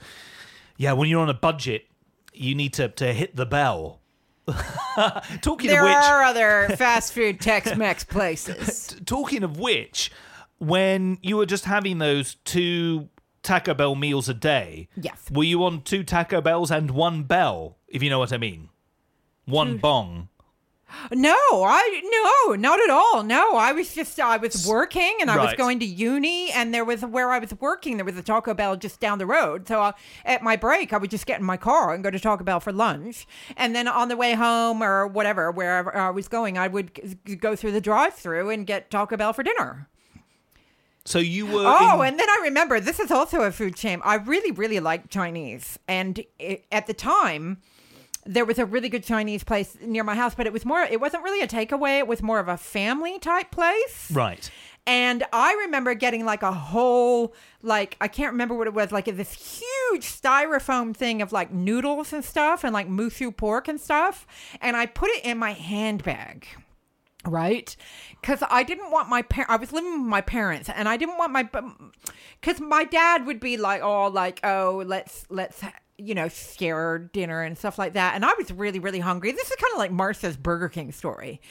yeah, when you're on a budget, you need to to hit the bell. talking There of which, are other fast food Tex-Mex places. talking of which, when you were just having those two Taco Bell meals a day, Yes. were you on two Taco Bells and one bell? If you know what I mean, one bong. No, I no, not at all. No, I was just I was working and I was going to uni, and there was where I was working. There was a Taco Bell just down the road. So I, at my break, I would just get in my car and go to Taco Bell for lunch, and then on the way home or whatever, wherever I was going, I would go through the drive-through and get Taco Bell for dinner. So you were. Oh, in- and then I remember this is also a food shame. I really, really liked Chinese, and it, at the time, there was a really good Chinese place near my house, but it was more. It wasn't really a takeaway. It was more of a family type place. right. And I remember getting like a whole, like, I can't remember what it was, like this huge styrofoam thing of like noodles and stuff and like moo shu pork and stuff. And I put it in my handbag. Right, because I didn't want my par- I was living with my parents, and I didn't want my because my dad would be like, oh, like oh, let's let's you know share dinner and stuff like that, and I was really really hungry. This is kind of like Marsha's Burger King story,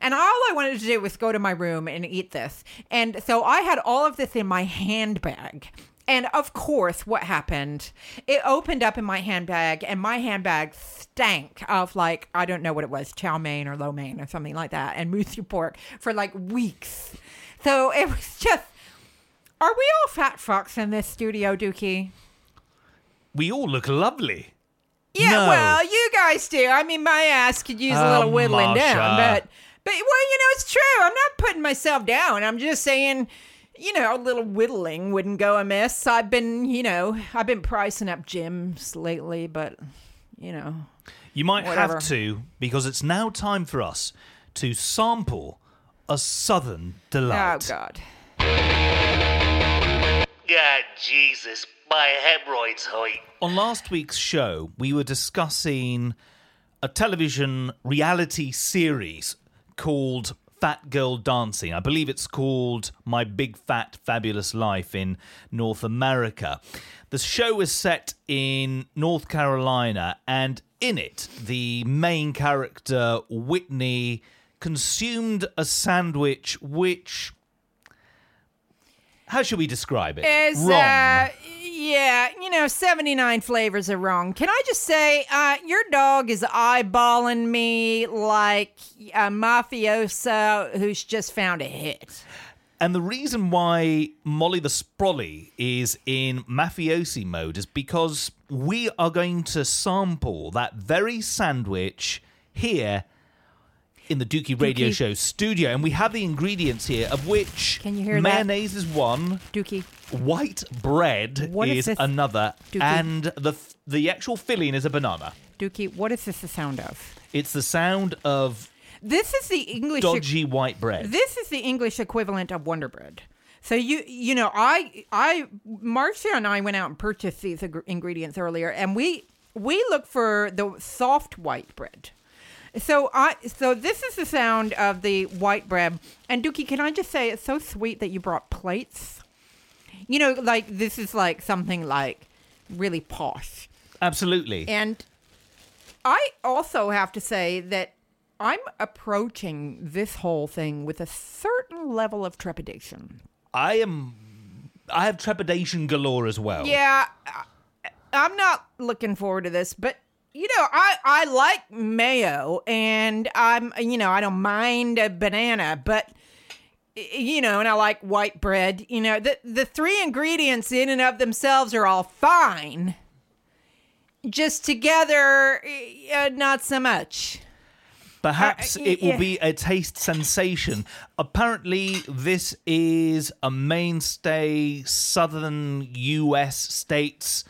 and all I wanted to do was go to my room and eat this, and so I had all of this in my handbag. And of course, what happened? It opened up in my handbag, and my handbag stank of like I don't know what it was, chow mein or lo mein or something like that, and moo shu pork for like weeks. So it was just. Are we all fat fucks in this studio, Dukey? We all look lovely. Yeah, No. well, you guys do. I mean, my ass could use a little Oh, whittling down, but but well, you know, it's true. I'm not putting myself down. I'm just saying, you know, a little whittling wouldn't go amiss. I've been, you know, I've been pricing up gyms lately, but you know, You might Whatever. have to because it's now time for us to sample a southern oh, delight. oh god. God, Jesus, my hemorrhoids hurt. On last week's show, we were discussing a television reality series called Fat Girl Dancing. I believe it's called My Big Fat Fabulous Life in North America. The show is set in North Carolina, and in it, the main character, Whitney, consumed a sandwich which. How should we describe it? Is Wrong. uh yeah, you know, 79 flavors are wrong. Can I just say uh your dog is eyeballing me like a mafioso who's just found a hit. And the reason why Molly the Sprolly is in mafiosi mode is because we are going to sample that very sandwich here in the Dukey Radio Dukey. Show studio. And we have the ingredients here, of which Can you hear that? mayonnaise is one, Dukey. white bread What is is another, Dukey. and the, the actual filling is a banana. Dukey, what is this the sound of? It's the sound of This is the English dodgy white bread. This is the English equivalent of Wonder Bread. So you you know I I Marsha and I went out and purchased these ing- ingredients earlier, and we we look for the soft white bread. So I so this is the sound of the white bread. And Dukey, can I just say it's so sweet that you brought plates. You know, like this is like something like really posh. Absolutely. And I also have to say that I'm approaching this whole thing with a certain level of trepidation. I am. I have trepidation galore as well. Yeah, I'm not looking forward to this, but you know, I I like mayo and I'm you know, I don't mind a banana, but you know, and I like white bread. You know, the the three ingredients in and of themselves are all fine. Just together, uh, not so much. Perhaps Uh, it will yeah. be a taste sensation. Apparently, this is a mainstay southern US states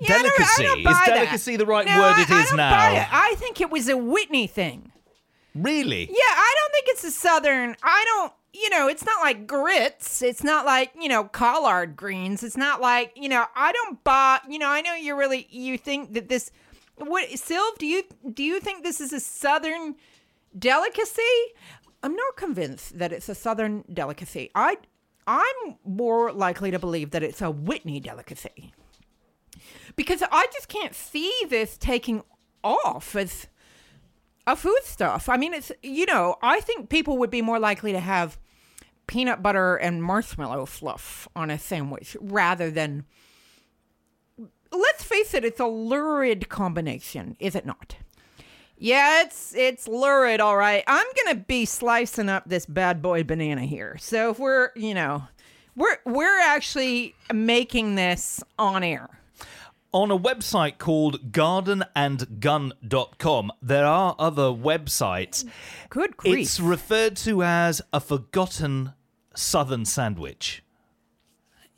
Yeah, I don't- I delicacy. is buy that. delicacy the right No, word I- it I don't now? buy it. I think it was a Whitney thing. Really? Yeah, I don't think it's a southern. I don't. You know, it's not like grits. It's not like you know collard greens. It's not like you know. I don't buy. You know, I know you're really. You think that this. What, Sylv? Do you do you think this is a southern delicacy? I'm not convinced that it's a southern delicacy. I I'm more likely to believe that it's a Whitney delicacy because I just can't see this taking off as a foodstuff. I mean, it's you know, I think people would be more likely to have peanut butter and marshmallow fluff on a sandwich rather than. Let's face it, it's a lurid combination, is it not? Yeah, it's it's lurid, all right. I'm gonna be slicing up this bad boy banana here. So if we're you know, we're we're actually making this on air. On a website called gardenandgun.com, there are other websites. Good grief! It's referred to as a forgotten southern sandwich.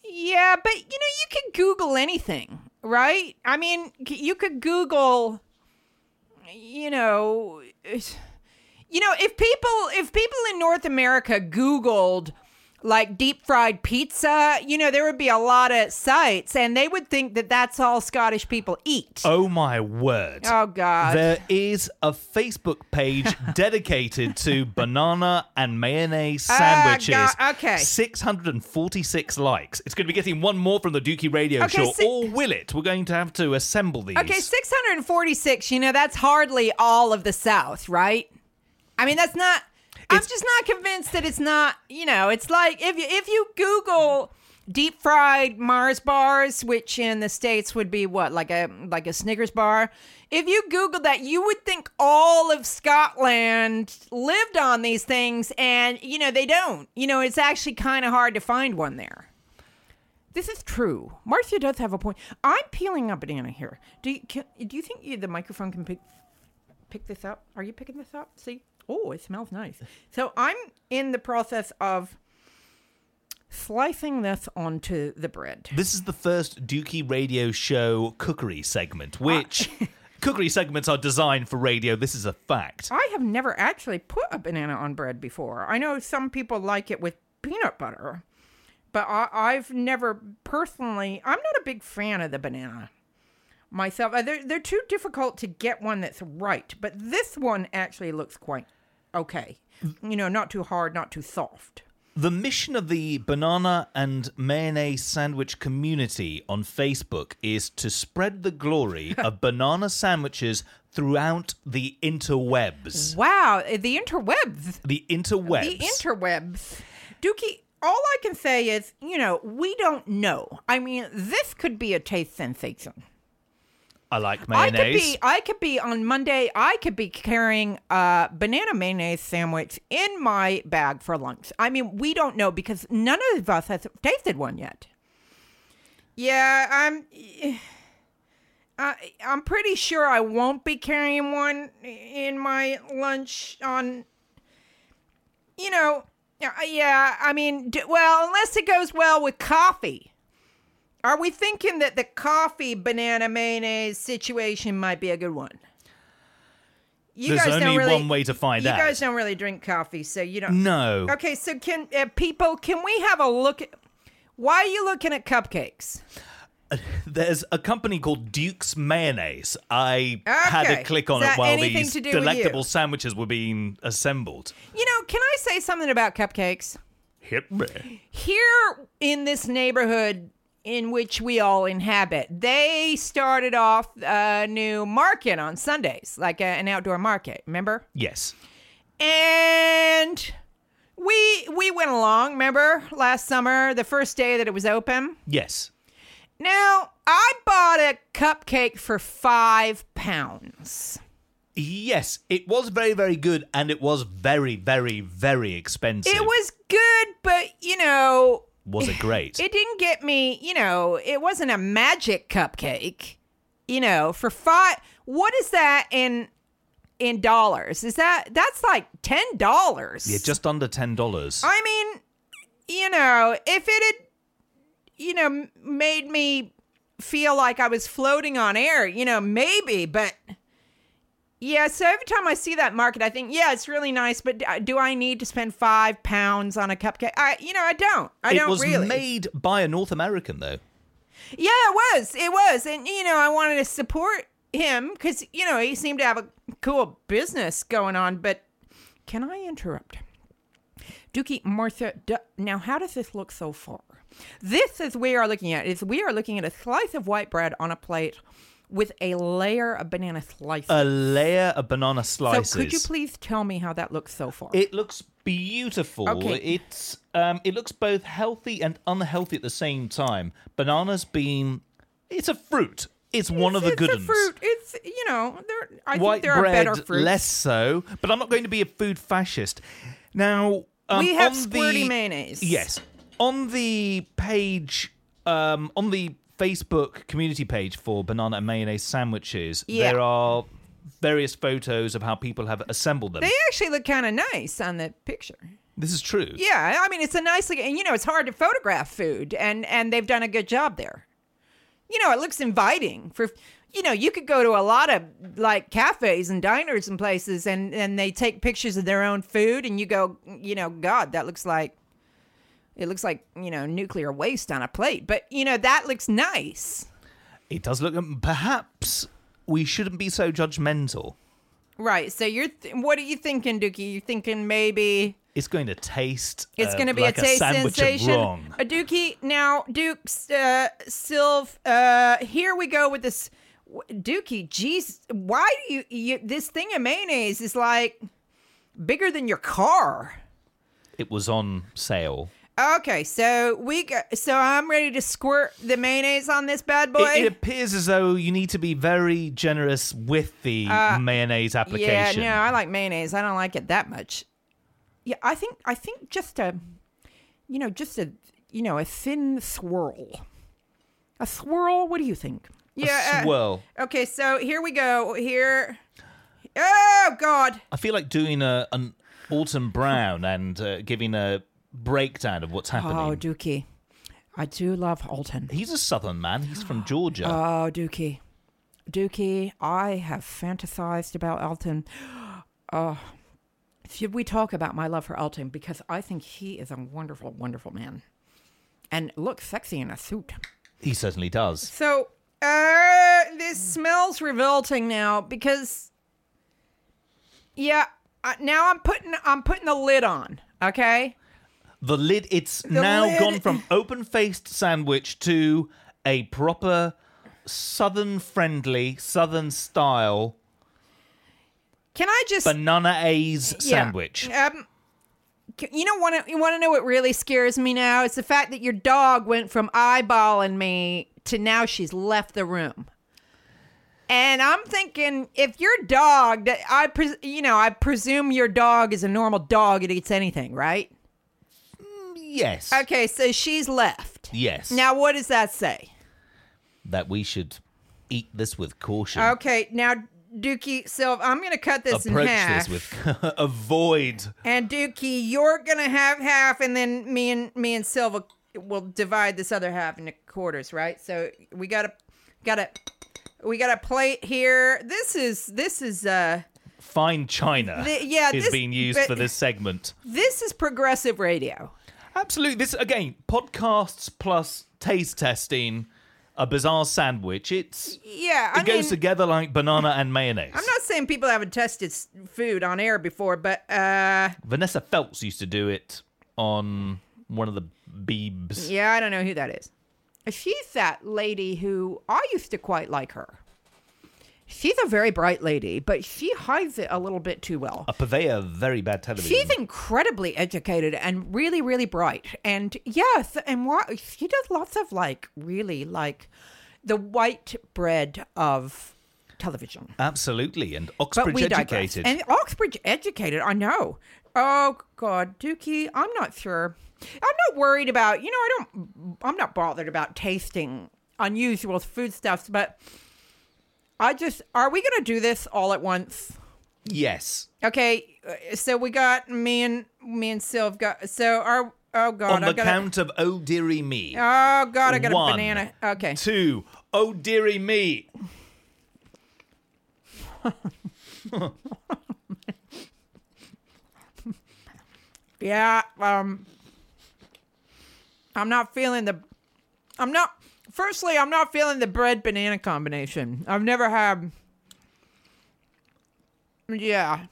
Yeah, but you know, you can Google anything, right? I mean, you could Google, you know, you know, if people if people in North America Googled like deep fried pizza, you know, there would be a lot of sites, and they would think that that's all Scottish people eat. Oh my word. Oh, God. There is a Facebook page dedicated to banana and mayonnaise Ah, sandwiches. God, okay. 646 likes. It's going to be getting one more from the Dukey Radio Okay, Show. si- or will it? We're going to have to assemble these. Okay, 646, you know, that's hardly all of the South, right? I mean, that's not I'm just not convinced that it's not, you know, it's like if you if you Google deep fried Mars bars, which in the States would be what, like a like a Snickers bar. If you Google that, you would think all of Scotland lived on these things, and you know, they don't. You know, it's actually kind of hard to find one there. This is true. Marsha does have a point. I'm peeling a banana here. Do you can, do you think you, the microphone can pick pick this up? Are you picking this up? See? Oh, it smells nice. So I'm in the process of slicing this onto the bread. This is the first Dukey Radio Show cookery segment, which cookery segments are designed for radio. This is a fact. I have never actually put a banana on bread before. I know some people like it with peanut butter, but I, I've never personally. I'm not a big fan of the banana myself. Uh, They're they're too difficult to get one that's right. But this one actually looks quite okay. You know, not too hard, not too soft. The mission of the banana and mayonnaise sandwich community on Facebook is to spread the glory of banana sandwiches throughout the interwebs. Wow, uh, the interwebs. The interwebs. The interwebs. Dukey, all I can say is, you know, we don't know. I mean, this could be a taste sensation. I like mayonnaise. I could be I could be on Monday I could be carrying a banana mayonnaise sandwich in my bag for lunch. I mean, we don't know because none of us has tasted one yet. Yeah, I'm I, I'm pretty sure I won't be carrying one in my lunch on you know, yeah, yeah, I mean, well, unless it goes well with coffee. Are we thinking that the coffee banana mayonnaise situation might be a good one? You There's guys only don't really, one way to find you out. You guys don't really drink coffee, so you don't. no. Okay, so can uh, people? Can we have a look? At, why are you looking at cupcakes? There's a company called Duke's Mayonnaise. I had Okay. to click on it while these to do with delectable sandwiches were being assembled. You know, can I say something about cupcakes? Hit me. Here in this neighborhood in which we all inhabit, they started off a new market on Sundays, like a, an outdoor market. Remember? Yes. And we we went along. Remember last summer, the first day that it was open. Yes. Now I bought a cupcake for five pounds. Yes, it was very, very good, and it was very, very, very expensive. It was good, but you know, Was it great? it didn't get me. You know, it wasn't a magic cupcake. You know, for five. What is that in in dollars? Is that that's like ten dollars? yeah, just under ten dollars. I mean, you know, if it had, you know, made me feel like I was floating on air, you know, maybe, but yeah. So every time I see that market, I think, yeah, it's really nice, but uh, do I need to spend five pounds on a cupcake? I, you know, I don't. I it don't really. It was made by a North American, though. Yeah, it was. It was. And, you know, I wanted to support him because, you know, he seemed to have a cool business going on. But can I interrupt? Dukey, Marsha, now how does this look so far? This is we are looking at is we are looking at a slice of white bread on a plate with a layer of banana slices. A layer of banana slices. so could you please tell me how that looks so far? It looks beautiful. Okay. It's um, it looks both healthy and unhealthy at the same time. Bananas being, it's a fruit. It's one of the it's good a ones. fruit. It's you know there. I White think there bread, are better fruits. less so. But I'm not going to be a food fascist. Now um, We have squirty the- mayonnaise. Yes, on the page, um, on the Facebook community page for banana and mayonnaise sandwiches, Yeah. there are various photos of how people have assembled them. They actually look kind of nice on the picture. this is true. Yeah, I mean it's a nice look, and you know it's hard to photograph food, and and they've done a good job there. You know, it looks inviting for. You know, you could go to a lot of like cafes and diners and places, and and they take pictures of their own food, and you go, you know, God, that looks like. It looks like you know nuclear waste on a plate, but you know that looks nice, It does look. Perhaps we shouldn't be so judgmental. right? So you're, th- what are you thinking, Dukey? You're thinking maybe It's going to taste. It's uh, going to be like a taste sandwich sensation. A Dukey. Now, Duke, uh, Sylv, uh, here we go with this. Dukey, geez, why do you, you, this thing of mayonnaise is like bigger than your car. It was on sale. Okay, so we got, so I'm ready to squirt the mayonnaise on this bad boy. It, it appears as though you need to be very generous with the mayonnaise application. yeah, no, I like mayonnaise. I don't like it that much. Yeah, I think I think just a, you know, just a, you know, a thin swirl. A swirl. What do you think? Yeah. uh, swirl. okay, so here we go. Here. Oh God. I feel like doing a an Alton Brown and uh, giving a breakdown of what's happening. Oh, Dukey. I do love Alton. He's a southern man. He's from Georgia. Oh, Dukey. Dukey, I have fantasized about Alton. Oh, should we talk about my love for Alton? Because I think he is a wonderful, wonderful man. And looks sexy in a suit. he certainly does. So, uh, this smells revolting now because, yeah, uh, now I'm putting I'm putting the lid on. Okay, The lid, it's now lid- gone from open faced sandwich to a proper southern friendly, southern style can I just banana A's Yeah. sandwich. Um, you know, want to you want to know what really scares me now? It's the fact that your dog went from eyeballing me to now she's left the room. And I'm thinking, if your dog, that I, pres- you know, I presume your dog is a normal dog; it eats anything, right? Yes. Okay, so she's left. Yes. Now, what does that say? that we should eat this with caution. Okay, now Dukey Silva, I'm going to cut this in Approach half. this with avoid. And Dukey, you're gonna have half, and then me and me and Silva will divide this other half into quarters, right? So we got a got a we got a plate here. This is this is uh Fine china The- yeah, is this- being used for this segment. this is progressive radio. Absolutely. This again, podcasts plus taste testing, a bizarre sandwich. It's Yeah, it I goes mean, together like banana and mayonnaise. I'm not saying people haven't tested s- food on air before, but uh Vanessa Feltz used to do it on one of the Beebs. yeah, I don't know who that is. She's that lady who I used to quite like her. She's a very bright lady, but she hides it a little bit too well. A purveyor of very bad television. She's incredibly educated and really, really bright. And yes, and what she does lots of like really like the white bread of television. Absolutely, and Oxbridge digress. educated. And Oxbridge educated, I know. Oh God, Dukey, I'm not sure. I'm not worried about. You know, I don't. I'm not bothered about tasting unusual foodstuffs, but I just. Are we gonna do this all at once? yes. Okay, uh, so we got me and me and Sylv got so our oh god On I the got count of oh dearie me. oh god I got One, a banana okay Two. Oh dearie me. yeah um I'm not feeling the I'm not firstly I'm not feeling the bread banana combination I've never had yeah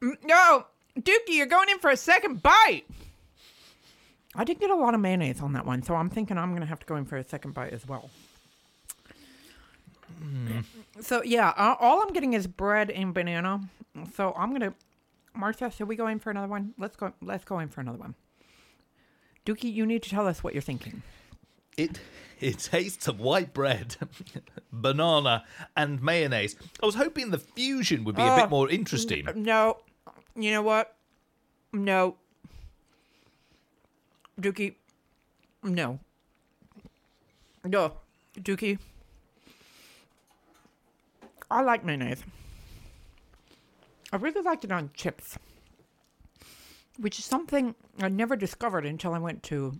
Mm, no Dukey you're going in for a second bite I did get a lot of mayonnaise on that one so I'm thinking I'm gonna have to go in for a second bite as well. So yeah, all I'm getting is bread and banana. So I'm gonna, Marsha, should we go in for another one? Let's go. Let's go in for another one. Dukey, you need to tell us what you're thinking. It it tastes of white bread, banana, and mayonnaise. I was hoping the fusion would be a Oh, bit more interesting. No, you know what? No, Dukey. No. No, Dukey. I like mayonnaise. I really liked it on chips, which is something I never discovered until I went to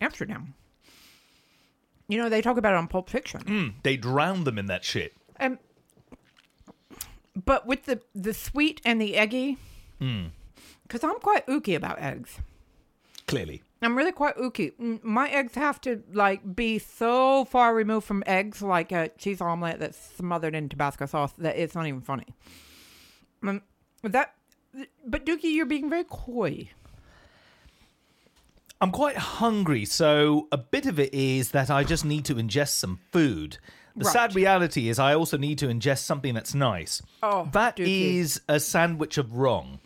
Amsterdam. You know, they talk about it on Pulp Fiction. They drown them in that shit. Um, but with the the sweet and the eggy, because I'm quite ooky about eggs. Clearly. I'm really quite ooky. Mm, My eggs have to like be so far removed from eggs, like a cheese omelet that's smothered in Tabasco sauce, that it's not even funny. Um, that, but Dukey, you're being very coy. I'm quite hungry, so a bit of it is that I just need to ingest some food. The Right. sad reality is I also need to ingest something that's nice. Oh, that Dukey. is a sandwich of wrong.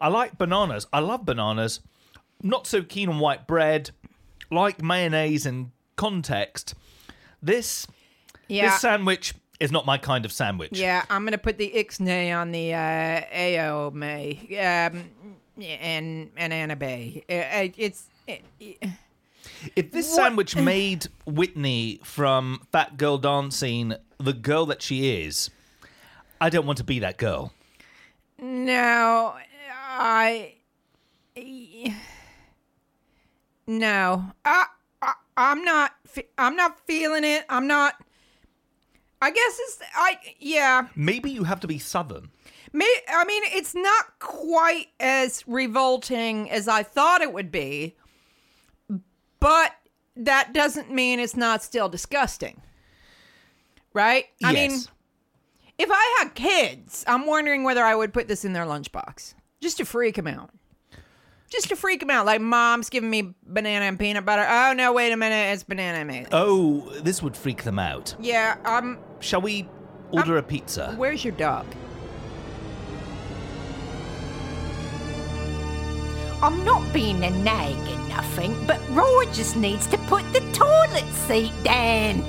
I like bananas. I love bananas. Not so keen on white bread. Like mayonnaise and context. This Yeah, this sandwich is not my kind of sandwich. yeah. I'm gonna put the ixnay on the uh, AO May um, and and Anna Bay. Uh, it's. It, If this sandwich made Whitney from Fat Girl Dancing the girl that she is, I don't want to be that girl. No, I. no. I, I I'm not. I'm not feeling it. I'm not. I guess it's. I yeah. Maybe you have to be southern. May, I mean, it's not quite as revolting as I thought it would be, but that doesn't mean it's not still disgusting. Right? I mean, if I had kids, I'm wondering whether I would put this in their lunchbox just to freak them out. Just to freak them out. Like, mom's giving me banana and peanut butter. Oh, no, wait a minute. It's banana and mayonnaise. oh, this would freak them out. Yeah, um, Shall we order a pizza? where's your dog? I'm not being a nag or nothing, but Roy just needs to put the toilet seat down.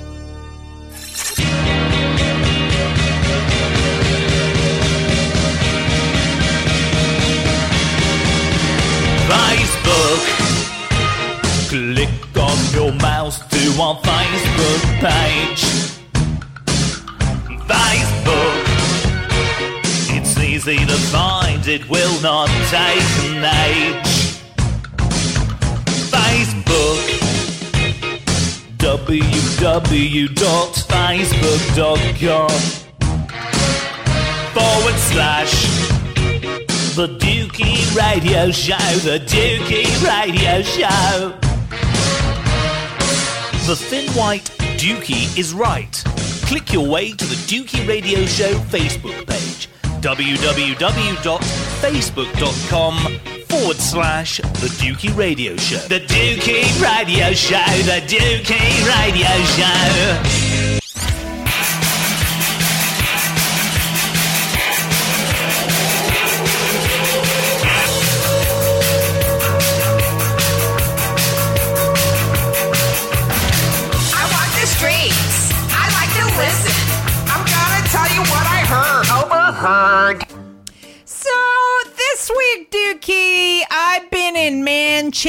Facebook. Click on your mouse to our Facebook page. Facebook. Easy to find, it will not take an age. Facebook. www.facebook.com forward slash the Dukey Radio Show, the Dukey Radio Show. The thin white Dukey is right. Click your way to the Dukey Radio Show Facebook page www.facebook.com forward slash the Dukey Radio Show. The Dukey Radio Show, the Dukey Radio Show.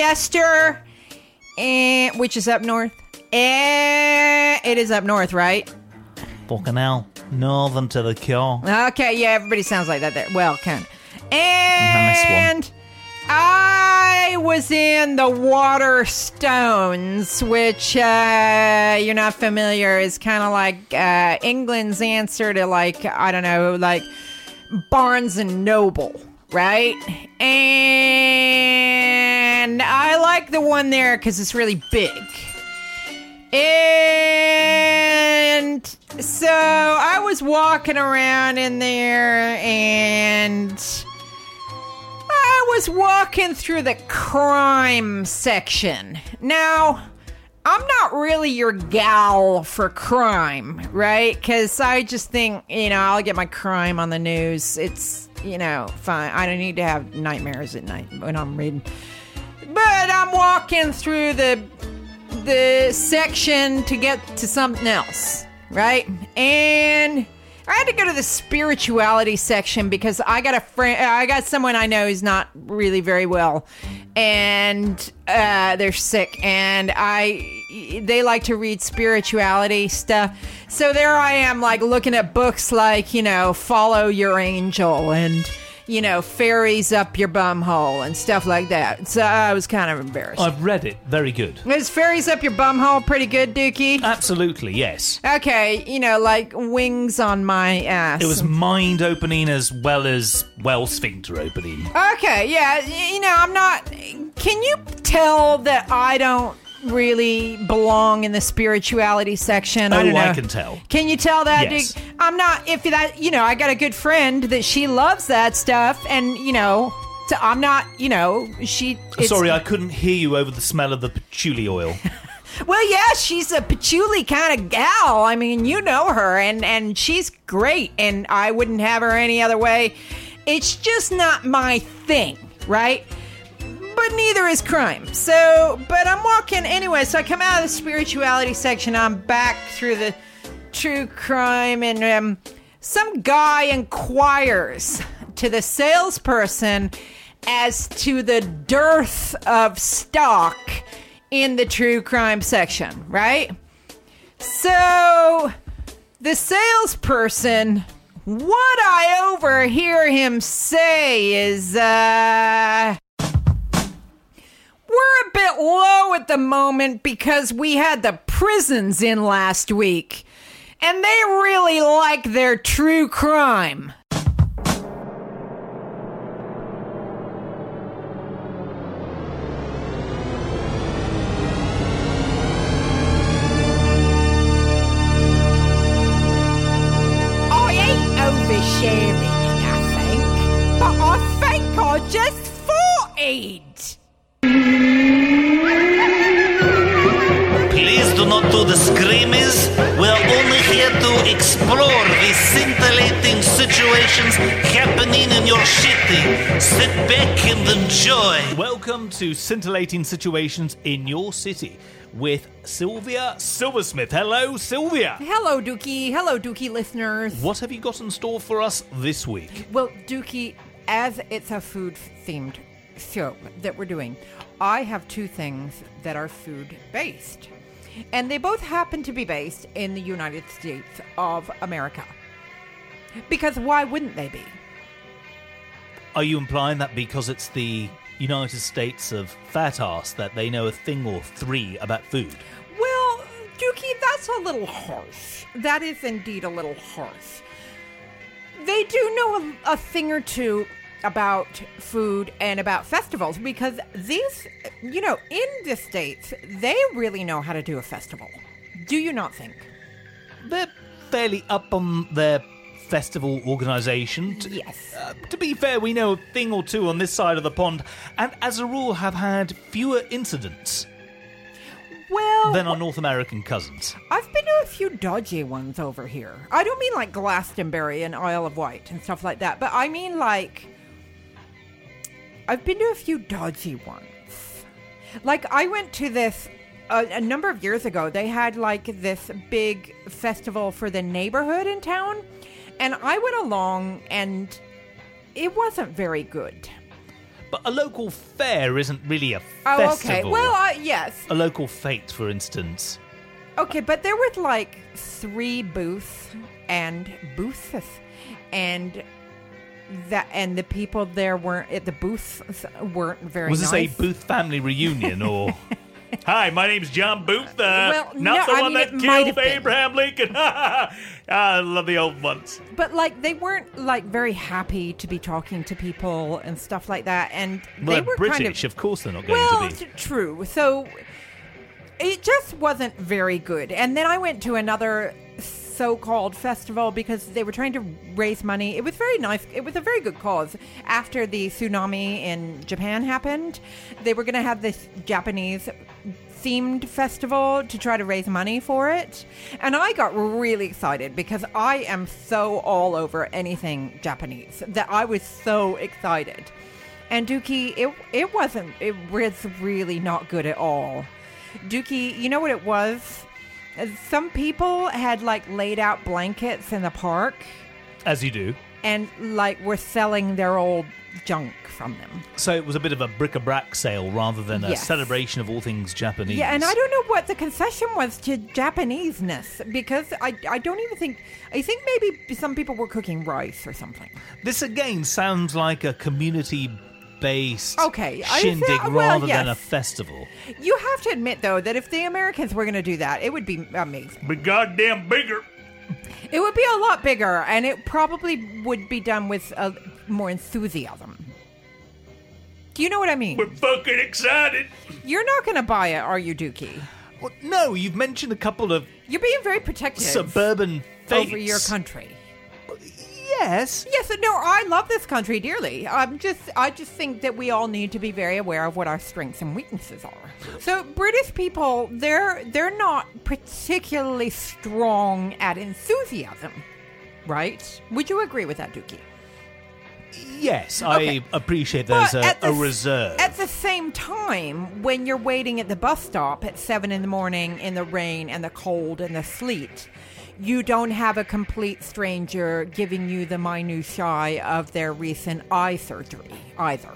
Manchester, and which is up north. And it is up north, right? Fucking hell. Northern to the core. Okay, yeah, everybody sounds like that there. Well, kind of. Nice. And I was in the Waterstones, which uh, you're not familiar is kind of like uh, England's answer to like I don't know, like Barnes and Noble, right? And I like the one there because it's really big. And so I was walking around in there and I was walking through the crime section. Now, I'm not really your gal for crime, right? Because I just think, you know, I'll get my crime on the news. It's, you know, fine. I don't need to have nightmares at night when I'm reading. But I'm walking through the the section to get to something else, right? And I had to go to the spirituality section because I got a friend, I got someone I know who's not really very well, and uh, they're sick, and I they like to read spirituality stuff. So there I am, like looking at books like you know, follow your angel and. You know, fairies up your bum hole and stuff like that. So I was kind of embarrassed. I've read it. Very good. Is fairies up your bum hole pretty good, Dukey? Absolutely, yes. Okay, you know, like wings on my ass. It was mind opening as well as well sphincter opening. Okay, yeah, you know, I'm not. Can you tell that I don't really belong in the spirituality section? I Oh, don't know. I can tell. Can you tell that? Yes. I'm not. If that, you know, I got a good friend that she loves that stuff, and you know, so I'm not. You know, she. Sorry, I couldn't hear you over the smell of the patchouli oil. Well, yeah, she's a patchouli kind of gal. I mean, you know her, and and she's great, and I wouldn't have her any other way. It's just not my thing, right? But neither is crime. So, but I'm walking anyway. So I come out of the spirituality section. I'm back through the true crime, and um, some guy inquires to the salesperson as to the dearth of stock in the true crime section, right? So the salesperson, what I overhear him say is, uh, We're a bit low at the moment because we had the prisons in last week. And they really like their true crime. Explore the scintillating situations happening in your city. Sit back and enjoy. Welcome to Scintillating Situations in Your City with Sylvia Silversmith. Hello, Sylvia. Hello, Dukey. Hello, Dukey listeners. What have you got in store for us this week? Well, Dukey, as it's a food themed show that we're doing, I have two things that are food based. And they both happen to be based in the United States of America. Because why wouldn't they be? Are you implying that because it's the United States of fat ass that they know a thing or three about food? Well, Dukey, that's a little harsh. That is indeed a little harsh. They do know a, a thing or two about food and about festivals because these, you know, in the States, they really know how to do a festival. Do you not think? They're fairly up on their festival organisation. Yes. Uh, to be fair, we know a thing or two on this side of the pond, and as a rule have had fewer incidents Well, than our North American cousins. I've been to a few dodgy ones over here. I don't mean like Glastonbury and Isle of Wight and stuff like that, but I mean like I've been to a few dodgy ones. Like I went to this a, a number of years ago. They had like this big festival for the neighborhood in town, and I went along and it wasn't very good. But a local fair isn't really a Oh, okay. Well, uh, yes. a local fete, for instance. Okay, but there were like three booths and booths, and that and the people there weren't at the booths weren't very. Was this nice. a Booth family reunion or? Hi, my name's John Booth. Uh, Well, not no, the I one mean, that killed. Abraham Lincoln. I love the old ones. But like they weren't like very happy to be talking to people and stuff like that, and Well, they were British, kind of of course they're not going well, to be. true. So it just wasn't very good. And then I went to another so-called festival because they were trying to raise money. It was very nice. It was a very good cause. After the tsunami in Japan happened, they were going to have this Japanese themed festival to try to raise money for it. And I got really excited because I am so all over anything Japanese that I was so excited. And Dukey, it it wasn't. It was really not good at all. Dukey, you know what it was? Some people had like laid out blankets in the park As you do. and like were selling their old junk from them. So it was a bit of a bric-a-brac sale rather than a Yes. celebration of all things Japanese. Yeah, and I don't know what the concession was to Japaneseness because I I don't even think I think maybe some people were cooking rice or something. This again sounds like a community-based Okay, I- shindig well, rather than a festival. You have to admit though that if the Americans were going to do that, it would be amazing. Be goddamn bigger. It would be a lot bigger, and it probably would be done with uh, more enthusiasm. Do you know what I mean? We're fucking excited. You're not going to buy it, are you, Dukey? Well, no, you've mentioned a couple of You're being very protective suburban fates. over your country. Yes. Yes, no, I love this country dearly. I'm just, I just think that we all need to be very aware of what our strengths and weaknesses are. So, British people, they're they're not particularly strong at enthusiasm, right? Would you agree with that, Dukey? Yes, Okay. I appreciate there's a, the a reserve. At the same time, when you're waiting at the bus stop at seven in the morning in the rain and the cold and the sleet, you don't have a complete stranger giving you the minutiae of their recent eye surgery either.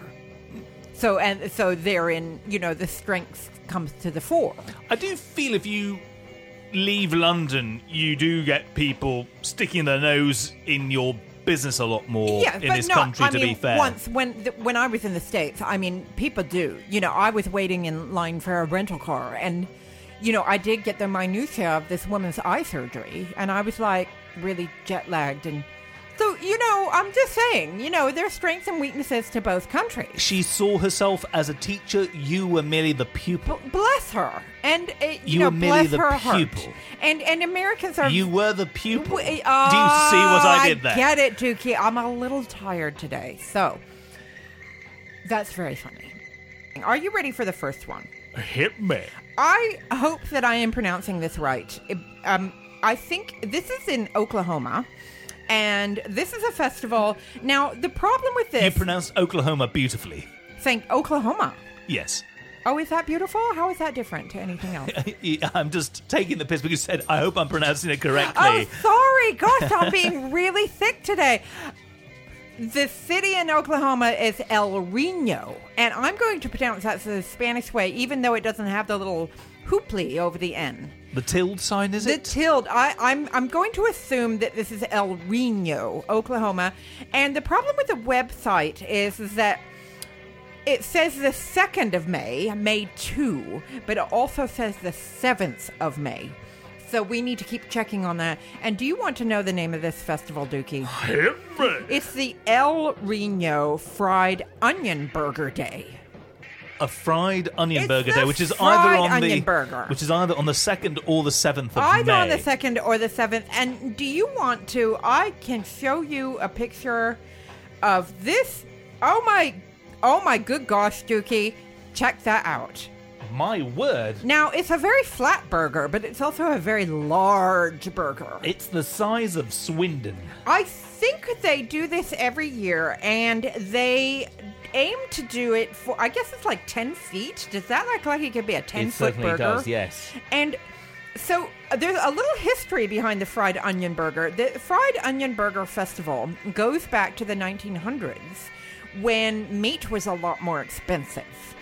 So and so therein, you know, the strength comes to the fore. I do feel if you leave London, you do get people sticking their nose in your business a lot more yeah, in this no, country. I to mean, be fair, once when when I was in the states, I mean, people do. You know, I was waiting in line for a rental car, and you know, I did get the minutia of this woman's eye surgery, and I was like really jet lagged, and so you know, I'm just saying, you know, there's strengths and weaknesses to both countries. she saw herself as a teacher. You were merely the pupil. B- bless her, and uh, you, You know, were merely bless the her heart. pupil. And and Americans are You were the pupil. W- Do you see what I did there? get it, Dukey. I'm a little tired today, so that's very funny. Are you ready for the first one? Hit me. I hope that I am pronouncing this right. It- um, I think this is in Oklahoma, and this is a festival. Now, the problem with this. You pronounced Oklahoma beautifully. Thank Oklahoma. Yes. Oh, is that beautiful? How is that different to anything else? I'm just taking the piss because you said, I hope I'm pronouncing it correctly. Oh, sorry. Gosh, I'm being really thick today. The city in Oklahoma is El Reno, and I'm going to pronounce that the Spanish way, even though it doesn't have the little hooply over the N. the tilde sign, is The it? The tilde. I, I'm I'm going to assume that this is El Reno, Oklahoma, and the problem with the website is, is that it says the second of May, May two, but it also says the seventh of May. So we need to keep checking on that. And do you want to know the name of this festival, Dukey? Hit me. It's the El Reno Fried Onion Burger Day. a fried onion It's burger the day, which is fried either on onion the burger. which is either on the second or the seventh of Either May. on the second or the seventh. And do you want to? I can show you a picture of this. Oh my, oh my good gosh, Dukey. Check that out. My word, Now, it's a very flat burger, but it's also a very large burger. it's the size of Swindon. I think they do this every year, and they aim to do it for, I guess it's like 10 feet. Does that look like it could be a 10 foot burger? does, yes. And so uh, there's a little history behind the fried onion burger. The fried onion burger festival goes back to the 1900s when meat was a lot more expensive.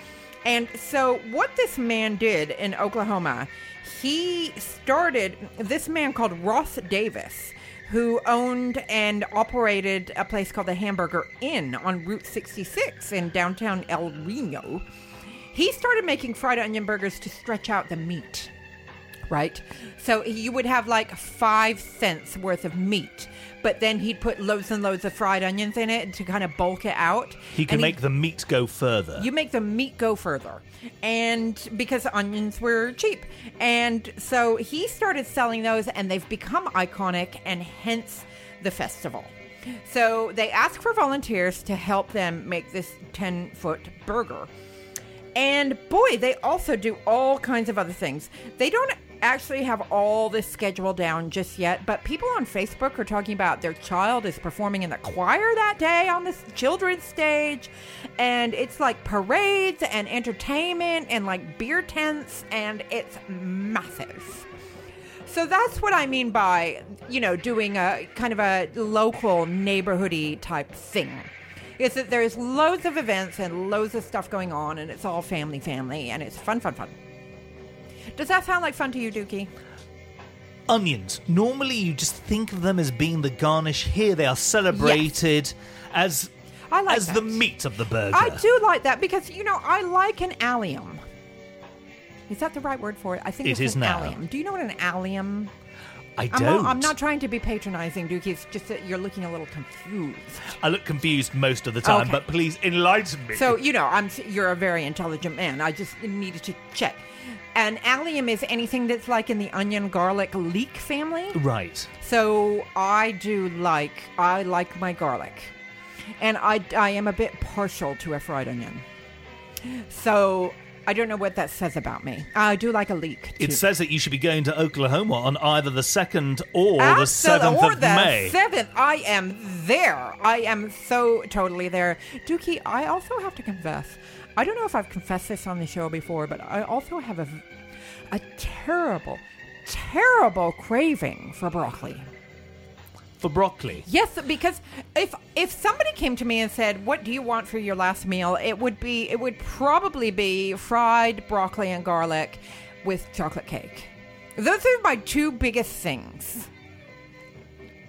And so what this man did in Oklahoma, he started this man called Ross Davis who owned and operated a place called the Hamburger Inn on Route 66 in downtown El Reno. He started making fried onion burgers to stretch out the meat right? So you would have like five cents worth of meat, but then he'd put loads and loads of fried onions in it to kind of bulk it out. He can And make the meat go further. you make the meat go further. And because onions were cheap. And so he started selling those and they've become iconic and hence the festival. So they ask for volunteers to help them make this 10 foot burger. And boy, they also do all kinds of other things. They don't actually have all this schedule down just yet, but people on Facebook are talking about their child is performing in the choir that day on this children's stage. And it's like parades and entertainment and like beer tents, and it's massive. So that's what I mean by, you know, doing a kind of a local neighborhoody type thing. Is that there's loads of events and loads of stuff going on, and it's all family, family, and it's fun, fun, fun. Does that sound like fun to you, Dukey? Onions. Normally, you just think of them as being the garnish. Here, they are celebrated as I like as that. the meat of the burger. I do like that because you know I like an allium. Is that the right word for it? I think It it's is an now. allium. Do you know what an allium? I I'm don't. not, I'm not trying to be patronizing, Dukey. It's just that you're looking a little confused. I look confused most of the time, Okay. but please enlighten me. So you know, I'm you're a very intelligent man. I just needed to check. An allium is anything that's like in the onion, garlic, leek family. right. So I do like I like my garlic, and I I am a bit partial to a fried onion. So I don't know what that says about me. I do like a leek. It says that you should be going to Oklahoma on either the second or the seventh of the May. Seventh, I am there. I am so totally there. Dukey, I also have to confess. I don't know if I've confessed this on the show before, but I also have a, a terrible, terrible craving for broccoli. For broccoli. Yes, because if if somebody came to me and said, "What do you want for your last meal?" it would be it would probably be fried broccoli and garlic with chocolate cake. Those are my two biggest things.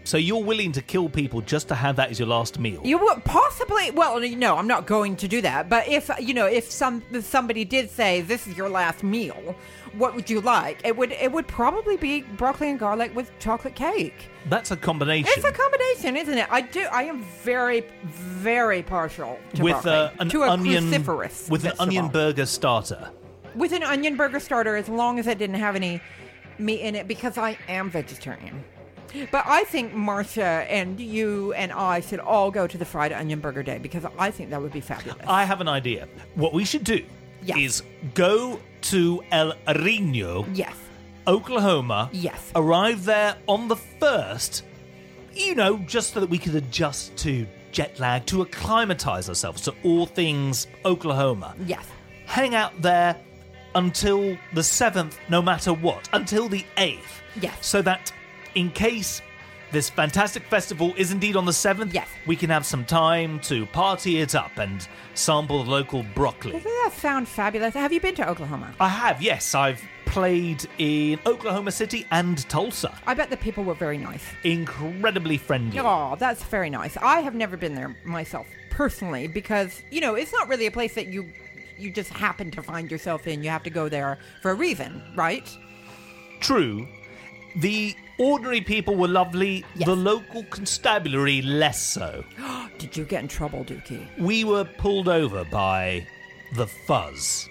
So you're willing to kill people just to have that as your last meal? You would possibly. Well, no, I'm not going to do that. But if you know, if some if somebody did say this is your last meal, what would you like? It would it would probably be broccoli and garlic with chocolate cake. That's a combination. It's a combination, isn't it? I do. I am very, very partial to with broccoli. uh, an to a onion with an onion burger starter. with an onion burger starter, as long as it didn't have any meat in it, because I am vegetarian. But I think Marsha and you and I should all go to the fried onion burger day because I think that would be fabulous. I have an idea. What we should do Yes. is go to El Reno, yes. Oklahoma. Yes. Arrive there on the first, you know, just so that we could adjust to jet lag, to acclimatize ourselves to all things Oklahoma. Yes. Hang out there until the 7th, no matter what, until the 8th. Yes. So that in case this fantastic festival is indeed on the 7th, Yes. we can have some time to party it up and sample the local broccoli. Doesn't that sound fabulous? Have you been to Oklahoma? I have, yes. I've played in Oklahoma City and Tulsa. I bet the people were very nice. Incredibly friendly. Oh, that's very nice. I have never been there myself personally because, you know, it's not really a place that you you just happen to find yourself in. You have to go there for a reason, right? True. The ordinary people were lovely, Yes. the local constabulary less so. Did you get in trouble, Dukey? We were pulled over by the fuzz.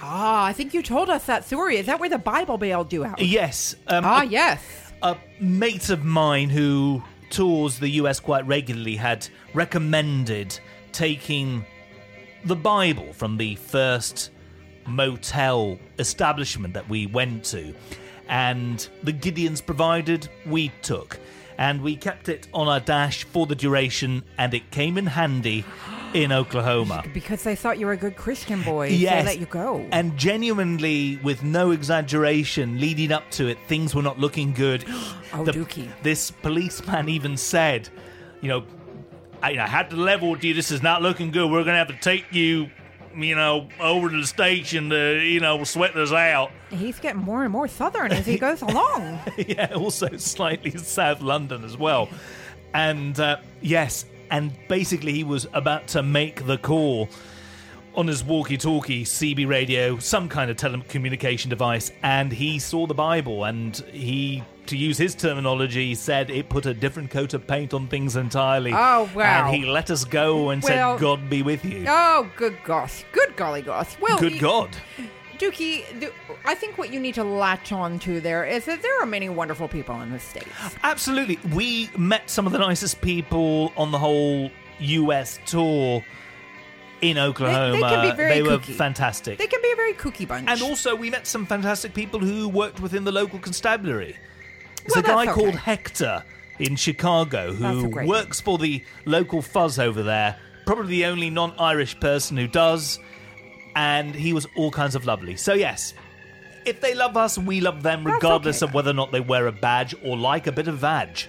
Ah, I think you told us that story. Is that where the Bible bailed you out? Yes, um, Ah, a, yes. a mate of mine who tours the US quite regularly had recommended taking the Bible from the first motel establishment that we went to. And the Gideons provided, we took. And we kept it on our dash for the duration, and it came in handy in Oklahoma. Because they thought you were a good Christian boy. so Yes. They let you go. And genuinely, with no exaggeration, leading up to it, things were not looking good. Oh, Dukey. This policeman even said, you know, I, I had to level with you. This is not looking good. We're going to have to take you, you know, over to the station to, you know, sweat this out. He's getting more and more southern as he goes along. yeah, also slightly South London as well. And uh, yes, and basically he was about to make the call on his walkie-talkie, CB radio, some kind of telecommunication device, and he saw the Bible, and he, to use his terminology, said it put a different coat of paint on things entirely. Oh, wow. And he let us go and Well- said, "God be with you." Oh, good gosh. Good golly gosh. Well, Good y- God. Dukey, I think what you need to latch on to there is that there are many wonderful people in the States. Absolutely. We met some of the nicest people on the whole US tour in Oklahoma. can be very They were kooky. fantastic. They can be a very kooky bunch. and also, we met some fantastic people who worked within the local constabulary. There's Well, a guy called okay. Hector in Chicago who works for the local fuzz over there. Probably the only non Irish person who does. And he was all kinds of lovely. So, yes, if they love us, we love them, regardless okay. of whether or not they wear a badge or like a bit of vag.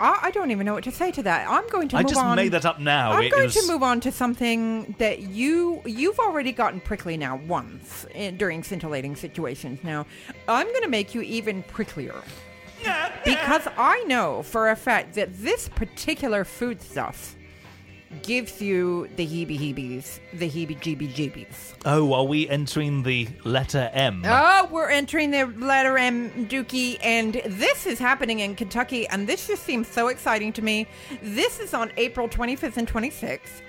I, I don't even know what to say to that. I'm going to I move just on. made that up now. I'm It going was- to move on to something that you you've already gotten prickly now once in, during scintillating situations. Now, I'm going to make you even pricklier. Because I know for a fact that this particular food stuff gives you the heebie-heebies, the heebie-jeebie-jeebies. Oh, are we entering the letter M? Oh, we're entering the letter M, Dukey, and this is happening in Kentucky, and this just seems so exciting to me. This is on April 25th and 26th.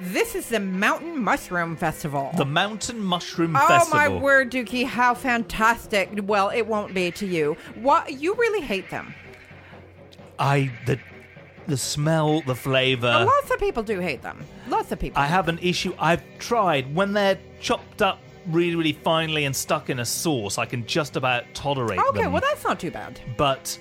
This is the Mountain Mushroom Festival. The Mountain Mushroom Oh Festival. Oh my word, Dukey! How fantastic! Well, it won't be to you. What you really hate them? I the the smell, the flavor. Lots of people do hate them. Lots of people. I have an issue. I've tried when they're chopped up really, really finely and stuck in a sauce. I can just about tolerate okay, them. well that's not too bad. but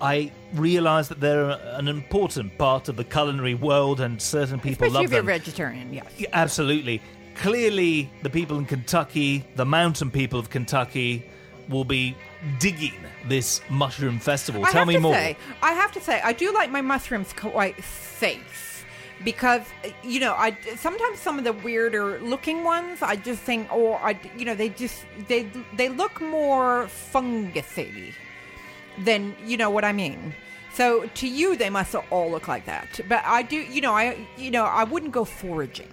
I realise that they're an important part of the culinary world, and certain people Especially love if you're them. vegetarian. Yes. Yeah, absolutely. Clearly, the people in Kentucky, the mountain people of Kentucky, will be digging this mushroom festival. I Tell me more. Say, I have to say, I do like my mushrooms quite safe because you know, I sometimes some of the weirder looking ones, I just think, oh, I, you know, they just they they look more fungusy. then you know what I mean. So to you, they must all look like that. But I do, you know, I you know, I wouldn't go foraging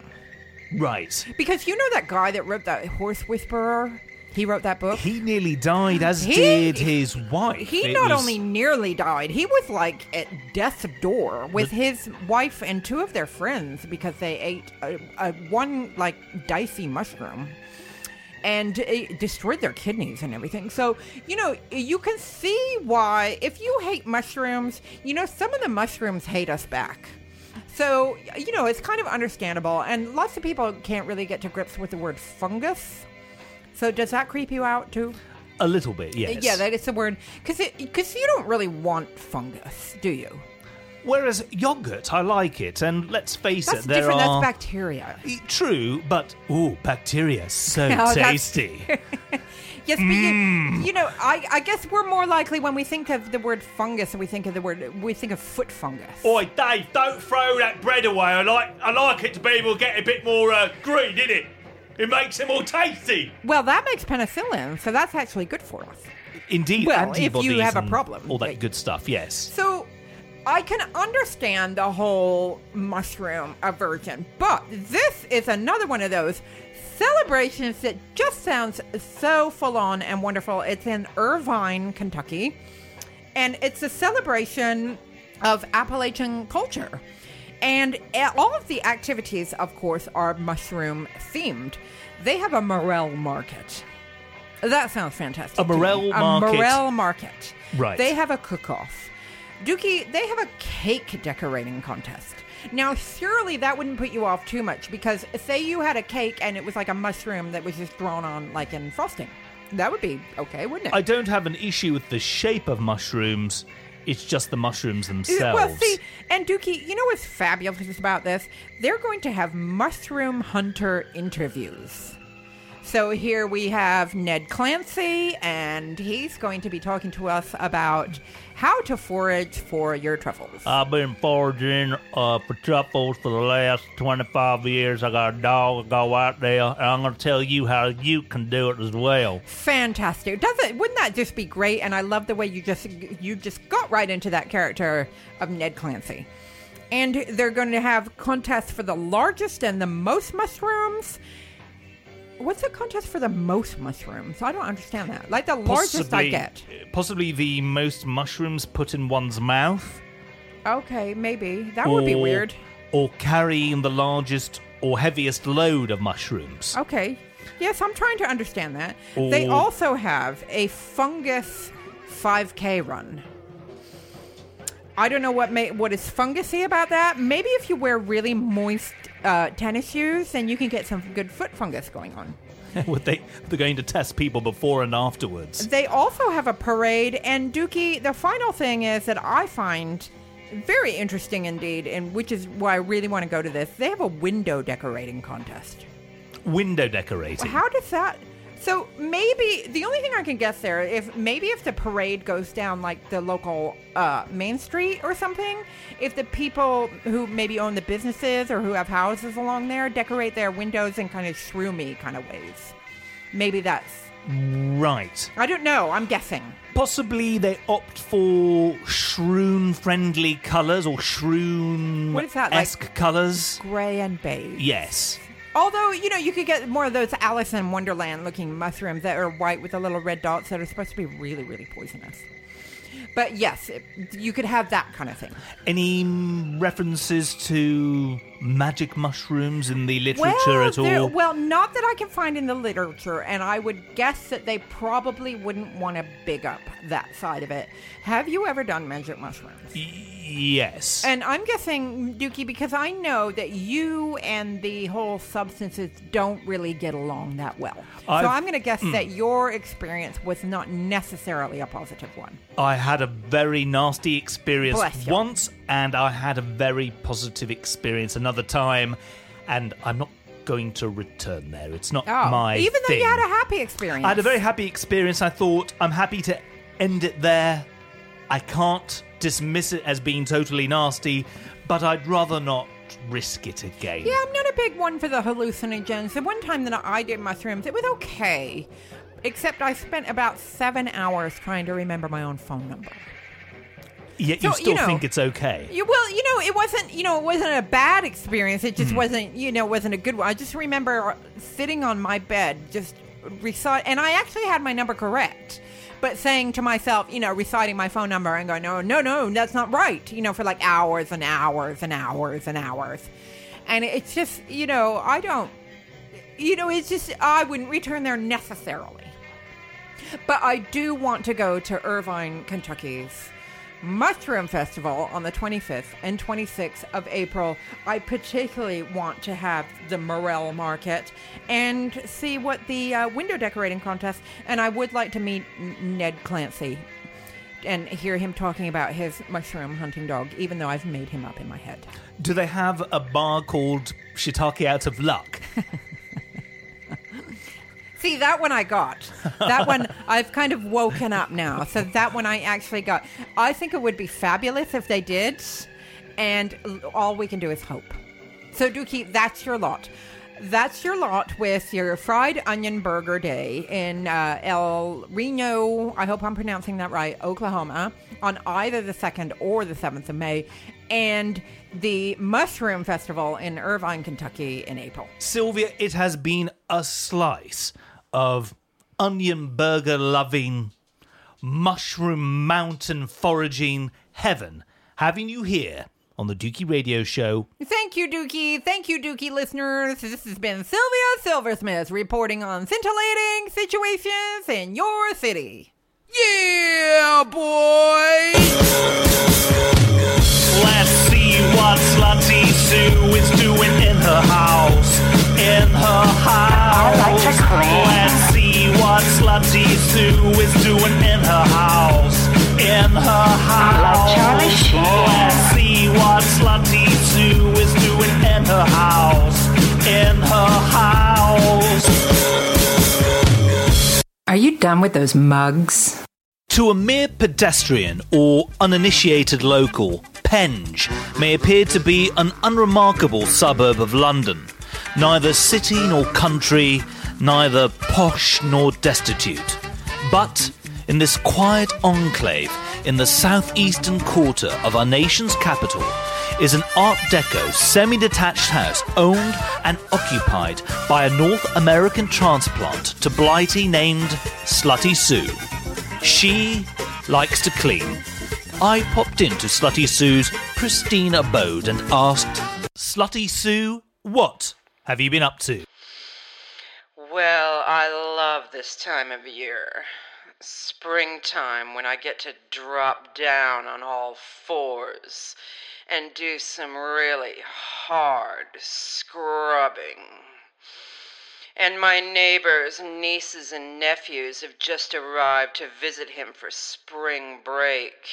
Right. because you know that guy that wrote that Horse Whisperer. He wrote that book. He nearly died, as He- did his wife. He It not was- only nearly died, he was like at death's door with his wife and two of their friends because they ate a, a one like dicey mushroom and it destroyed their kidneys and everything. So, you know, you can see why if you hate mushrooms, you know, some of the mushrooms hate us back. So, you know, it's kind of understandable and lots of people can't really get to grips with the word fungus. So, does that creep you out too? a little bit. Yes. Yeah, that is the word. Because because you don't really want fungus, do you? Whereas yogurt, I like it, and let's face That's it, there different. are That's bacteria. True, but ooh, bacteria, so Oh, tasty. Yes, but Mm. you, you know, I, I guess we're more likely when we think of the word fungus, and we think of the word we think of foot fungus. Oi, Dave, don't throw that bread away. I like I like it to be able to get a bit more uh, green, in it? It makes it more tasty. Well, that makes penicillin, so that's actually good for us. Indeed, Well, if you have a problem, all that like- good stuff. Yes. So I can understand the whole mushroom aversion, but this is another one of those celebrations that just sounds so full on and wonderful. It's in Irvine, Kentucky, and it's a celebration of Appalachian culture. And all of the activities, of course, are mushroom themed. They have a morel market. That sounds fantastic. A morel A market. morel market. Right. They have a cook-off. Dukey, they have a cake decorating contest. Now, surely that wouldn't put you off too much because say you had a cake and it was like a mushroom that was just drawn on like in frosting. That would be okay, wouldn't it? I don't have an issue with the shape of mushrooms. It's just the mushrooms themselves. Well, see, and Dukey, you know what's fabulous about this? They're going to have mushroom hunter interviews. So here we have Ned Clancy, and he's going to be talking to us about how to forage for your truffles. I've been foraging uh, for truffles for the last 25 years. I got a dog. I go out there, and I'm going to tell you how you can do it as well. Fantastic! Doesn't Wouldn't that just be great? And I love the way you just you just got right into that character of Ned Clancy. And they're going to have contests for the largest and the most mushrooms. What's the contest for the most mushrooms? I don't understand that. Like the largest I get. Possibly the most mushrooms put in one's mouth. Okay, maybe that would be or- weird. Or carrying the largest or heaviest load of mushrooms. Okay. Yes, I'm trying to understand that. They Or- also have a fungus 5K run. I don't know what may, what is fungusy about that. Maybe if you wear really moist uh, tennis shoes, then you can get some good foot fungus going on. Would they, they're going to test people before and afterwards. They also have a parade, and Dukey, the final thing is that I find very interesting indeed, and which is why I really want to go to this. They have a window decorating contest. Window decorating. How does that? So maybe the only thing I can guess there, if maybe if the parade goes down like the local uh, main street or something, if the people who maybe own the businesses or who have houses along there decorate their windows in kind of shroomy kind of ways, maybe that's. Right. I don't know. I'm guessing. Possibly they opt for shroom-friendly colours or shroon What is that, like- esque colours. Gray and beige. Yes. Although, you know, you could get more of those Alice in Wonderland looking mushrooms that are white with the little red dots that are supposed to be really, really poisonous. But yes, it, you could have that kind of thing. Any references to magic mushrooms in the literature at all? Well, not that I can find in the literature, and I would guess that they probably wouldn't want to big up that side of it. Have you ever done magic mushrooms? yes. And I'm guessing, Dukey, because I know that you and the whole substances don't really get along that well. I've- so I'm going to guess mm. that your experience was not necessarily a positive one. I had a very nasty experience once, and I had a very positive experience another time, and I'm not going to return there. It's not Oh, my even though thing. you had a happy experience. I had a very happy experience. I thought I'm happy to end it there. I can't dismiss it as being totally nasty, but I'd rather not risk it again. Yeah, I'm not a big one for the hallucinogens. The one time that I did mushrooms, it was okay. Except I spent about seven hours trying to remember my own phone number. Yet So, you you still know- think it's okay. You, well, you know, it wasn't, you know, it wasn't a bad experience. It just hmm. wasn't, you know, wasn't a good one. I just remember sitting on my bed, just recite, and I actually had my number correct, but saying to myself, you know, reciting my phone number and going, no, no, no, that's not right, you know, for like hours and hours and hours and hours. And it's just, you know, I don't, you know, it's just, I wouldn't return there necessarily. But I do want to go to Irvine, Kentucky's Mushroom Festival on the 25th and 26th of April. I particularly want to have the Morel Market and see what the uh, window decorating contest. And I would like to meet N- Ned Clancy and hear him talking about his mushroom hunting dog, even though I've made him up in my head. Do they have a bar called Shiitake Out of Luck? See, that one I got. That one I've kind of woken up now. So that one I actually got. I think it would be fabulous if they did. And all we can do is hope. So, Dukey, that's your lot. That's your lot with your fried onion burger day in uh, El Reno, I hope I'm pronouncing that right, Oklahoma, on either the 2nd or the 7th of May, and the Mushroom Festival in Irvine, Kentucky in April. Sylvia, it has been a slice of onion burger loving, mushroom mountain foraging heaven having you here on the Dukey Radio Show. Thank you, Dukey. Thank you, Dukey listeners. This has been Sylvia Silversmith reporting on scintillating situations in your city. Yeah, boy! Let's see what Slutty Sue is doing in her house. In her house. I like to clean. Let's see what Slutty Sue is doing in her house. In her house. Charlie Sheen. Let's see what Slutty Sue is doing in her house. In her house. Are you done with those mugs? To a mere pedestrian or uninitiated local, Penge may appear to be an unremarkable suburb of London, neither city nor country, neither posh nor destitute. But in this quiet enclave in the southeastern quarter of our nation's capital is an Art Deco semi detached house owned and occupied by a North American transplant to Blighty named Slutty Sue. She likes to clean. I popped into Slutty Sue's pristine abode and asked, Slutty Sue, what have you been up to? Well, I love this time of year. Springtime when I get to drop down on all fours and do some really hard scrubbing. And my neighbors, nieces, and nephews have just arrived to visit him for spring break.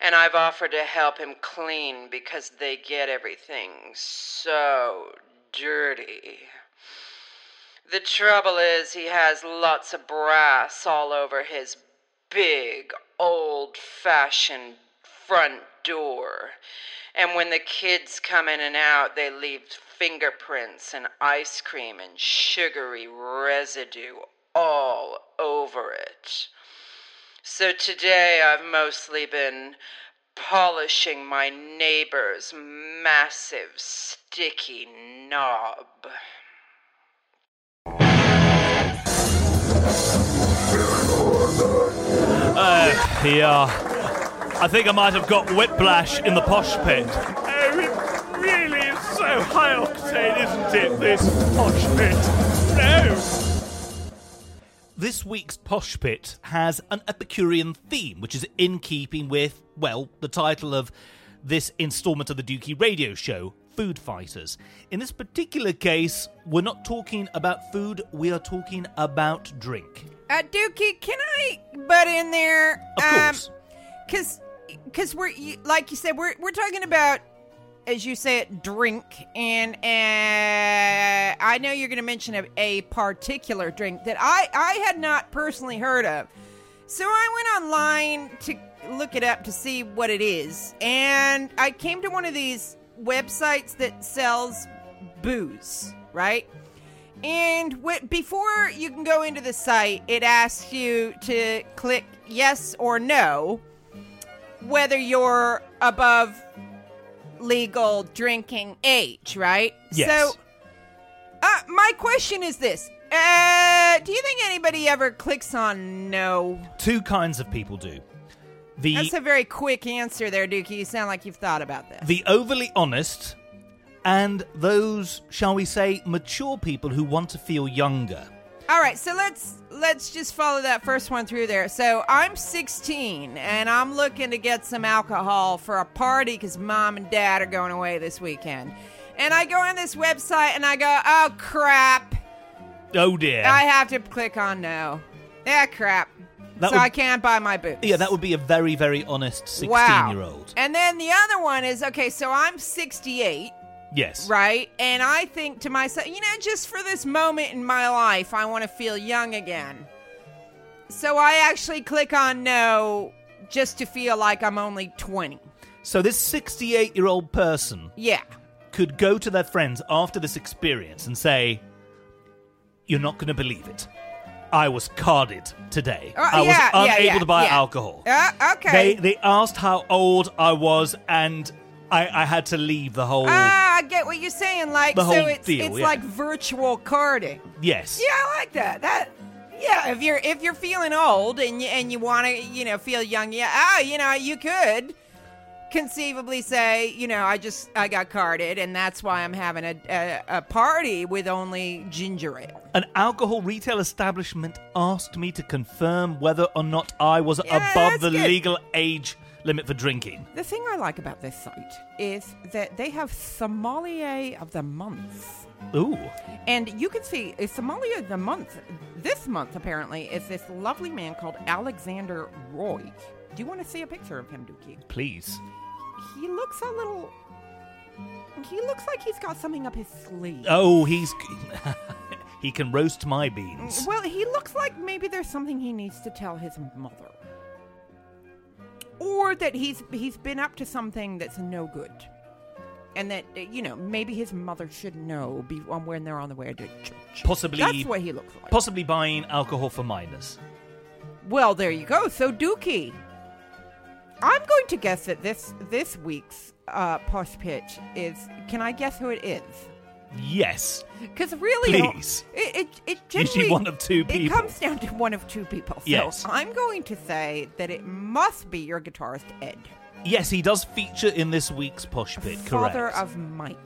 And I've offered to help him clean because they get everything so dirty. The trouble is, he has lots of brass all over his big, old fashioned front door. And when the kids come in and out, they leave fingerprints and ice cream and sugary residue all over it. So today I've mostly been polishing my neighbor's massive, sticky knob. Uh, yeah. Uh, I think I might have got whiplash in the posh pit. Oh, it really is so high octane, isn't it, this posh pit? This week's Posh Pit has an Epicurean theme, which is in keeping with, well, the title of this installment of the Dukey radio show, Food Fighters. In this particular case, we're not talking about food, we are talking about drink. Uh, Dukey, can I butt in there? Of course. Because, because we're like you said, we're we're talking about, as you say it, drink, and uh, I know you're going to mention a, a particular drink that I I had not personally heard of. So I went online to look it up to see what it is, and I came to one of these websites that sells booze, right? And w- before you can go into the site, it asks you to click yes or no whether you're above legal drinking age, right? Yes. So, uh, my question is this. Uh, do you think anybody ever clicks on no? Two kinds of people do. The That's a very quick answer there, Dukey. You sound like you've thought about this. the overly honest and those, shall we say, mature people who want to feel younger. All right, so let's let's just follow that first one through there. So I'm 16 and I'm looking to get some alcohol for a party because mom and dad are going away this weekend. And I go on this website and I go, oh crap, Oh dear. I have to click on no. Yeah, crap. That so would- I can't buy my boots. yeah, that would be a very, very honest 16 wow. year old. And then the other one is okay. So I'm 68. Yes. Right? And I think to myself, you know, just for this moment in my life, I want to feel young again. So I actually click on no just to feel like I'm only 20. So this 68 year old person Yeah. could go to their friends after this experience and say, You're not going to believe it. I was carded today. Uh, I was yeah, yeah, unable yeah, to buy yeah. alcohol. Uh, okay. They they asked how old I was, and I, I had to leave the whole. Ah, I get what you're saying. Like, The so whole it's deal, it's yeah. like virtual carding. yes. Yeah, I like that. That yeah, if you're if you're feeling old and you and you want to you know feel young, yeah, ah, you know you could conceivably say, you know, I just I got carded and that's why I'm having a a, a party with only ginger ale. An alcohol retail establishment asked me to confirm whether or not I was above that's the good. legal age limit for drinking. The thing I like about this site is that they have sommelier of the month. Ooh. And you can see a sommelier of the month this month apparently is this lovely man called Alexander Roy. Do you want to see a picture of him, Dukey? Please. He looks a little. He looks like he's got something up his sleeve. Oh, he's. he can roast my beans. Well, he looks like maybe there's something he needs to tell his mother, or that he's he's been up to something that's no good, and that uh, you know maybe his mother should know be, um, when they're on the way to church. Possibly. That's what he looks like. Possibly buying alcohol for minors. Well, there you go. So Dukey, I'm going to guess that this this week's uh, posh pitch is. Can I guess who it is? Yes. Because really, Please. it it, generally one of two It comes down to one of two people. So Yes. I'm going to say that it must be your guitarist Ed, Yes, he does feature in this week's Posh Pit, correct. father of Mike.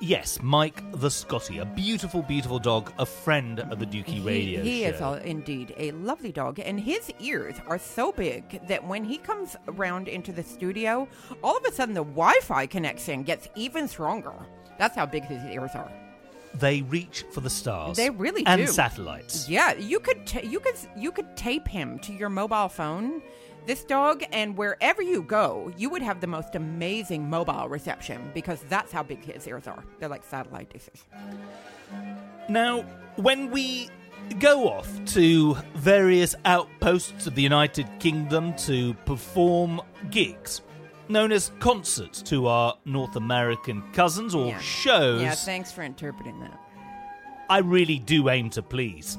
Yes, Mike the Scotty, a beautiful, beautiful dog, a friend of the Dukey Radio he Show. is a, indeed a lovely dog, and his ears are so big that when he comes around into the studio, all of a sudden the Wi-Fi connection gets even stronger. That's how big his ears are. They reach for the stars. They really do and do. satellites. Yeah, you could ta you could you could tape him to your mobile phone. This dog, and wherever you go, you would have the most amazing mobile reception because that's how big his ears are. They're like satellite dishes. Now, when we go off to various outposts of the United Kingdom to perform gigs, known as concerts to our North American cousins or Yeah. shows, Yeah, thanks for interpreting that. I really do aim to please.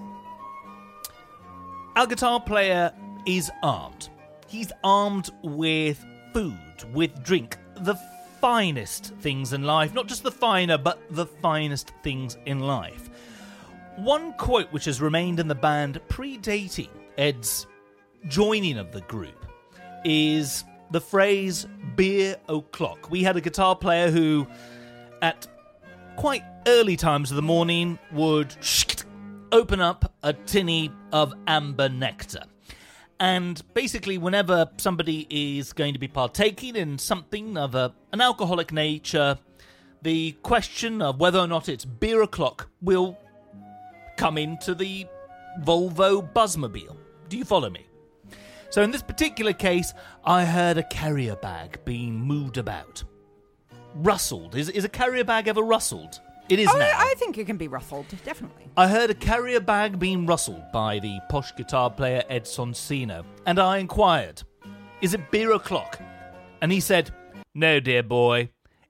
Our guitar player is armed. He's armed with food, with drink, the finest things in life. Not just the finer, but the finest things in life. One quote which has remained in the band predating Ed's joining of the group is the phrase beer o'clock. We had a guitar player who, at quite early times of the morning, would open up a tinny of amber nectar. And basically, whenever somebody is going to be partaking in something of a, an alcoholic nature, the question of whether or not it's beer o'clock will come into the Volvo Buzzmobile. Do you follow me? So, in this particular case, I heard a carrier bag being moved about. Rustled. Is, is a carrier bag ever rustled? It is Oh, now. I, think it can be rustled, definitely. I heard a carrier bag being rustled by the posh guitar player Ed Sonsino, and I inquired, Is it beer o'clock? And he said, No, dear boy,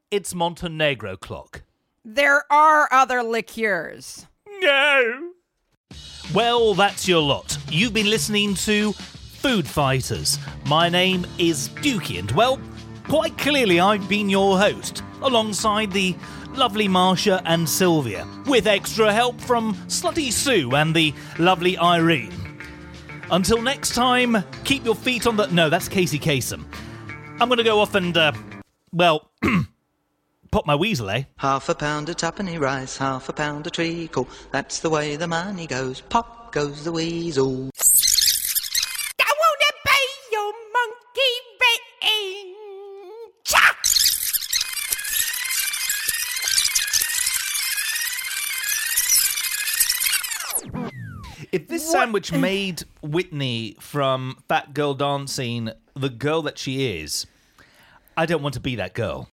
it's Montenegro clock. There are other liqueurs. no. Well, that's your lot. You've been listening to Food Fighters. My name is Dukey, and well, quite clearly I've been your host, alongside the lovely Marsha and Sylvia, with extra help from Slutty Sue and the lovely Irene. Until next time, keep your feet on the. No, that's Casey Kasem. I'm going to go off and, uh, well, pop my weasel, eh? Half a pound of tuppenny rice, half a pound of treacle. That's the way the money goes. Pop goes the weasel. If this sandwich made Whitney from Fat Girl Dancing the girl that she is, I don't want to be that girl.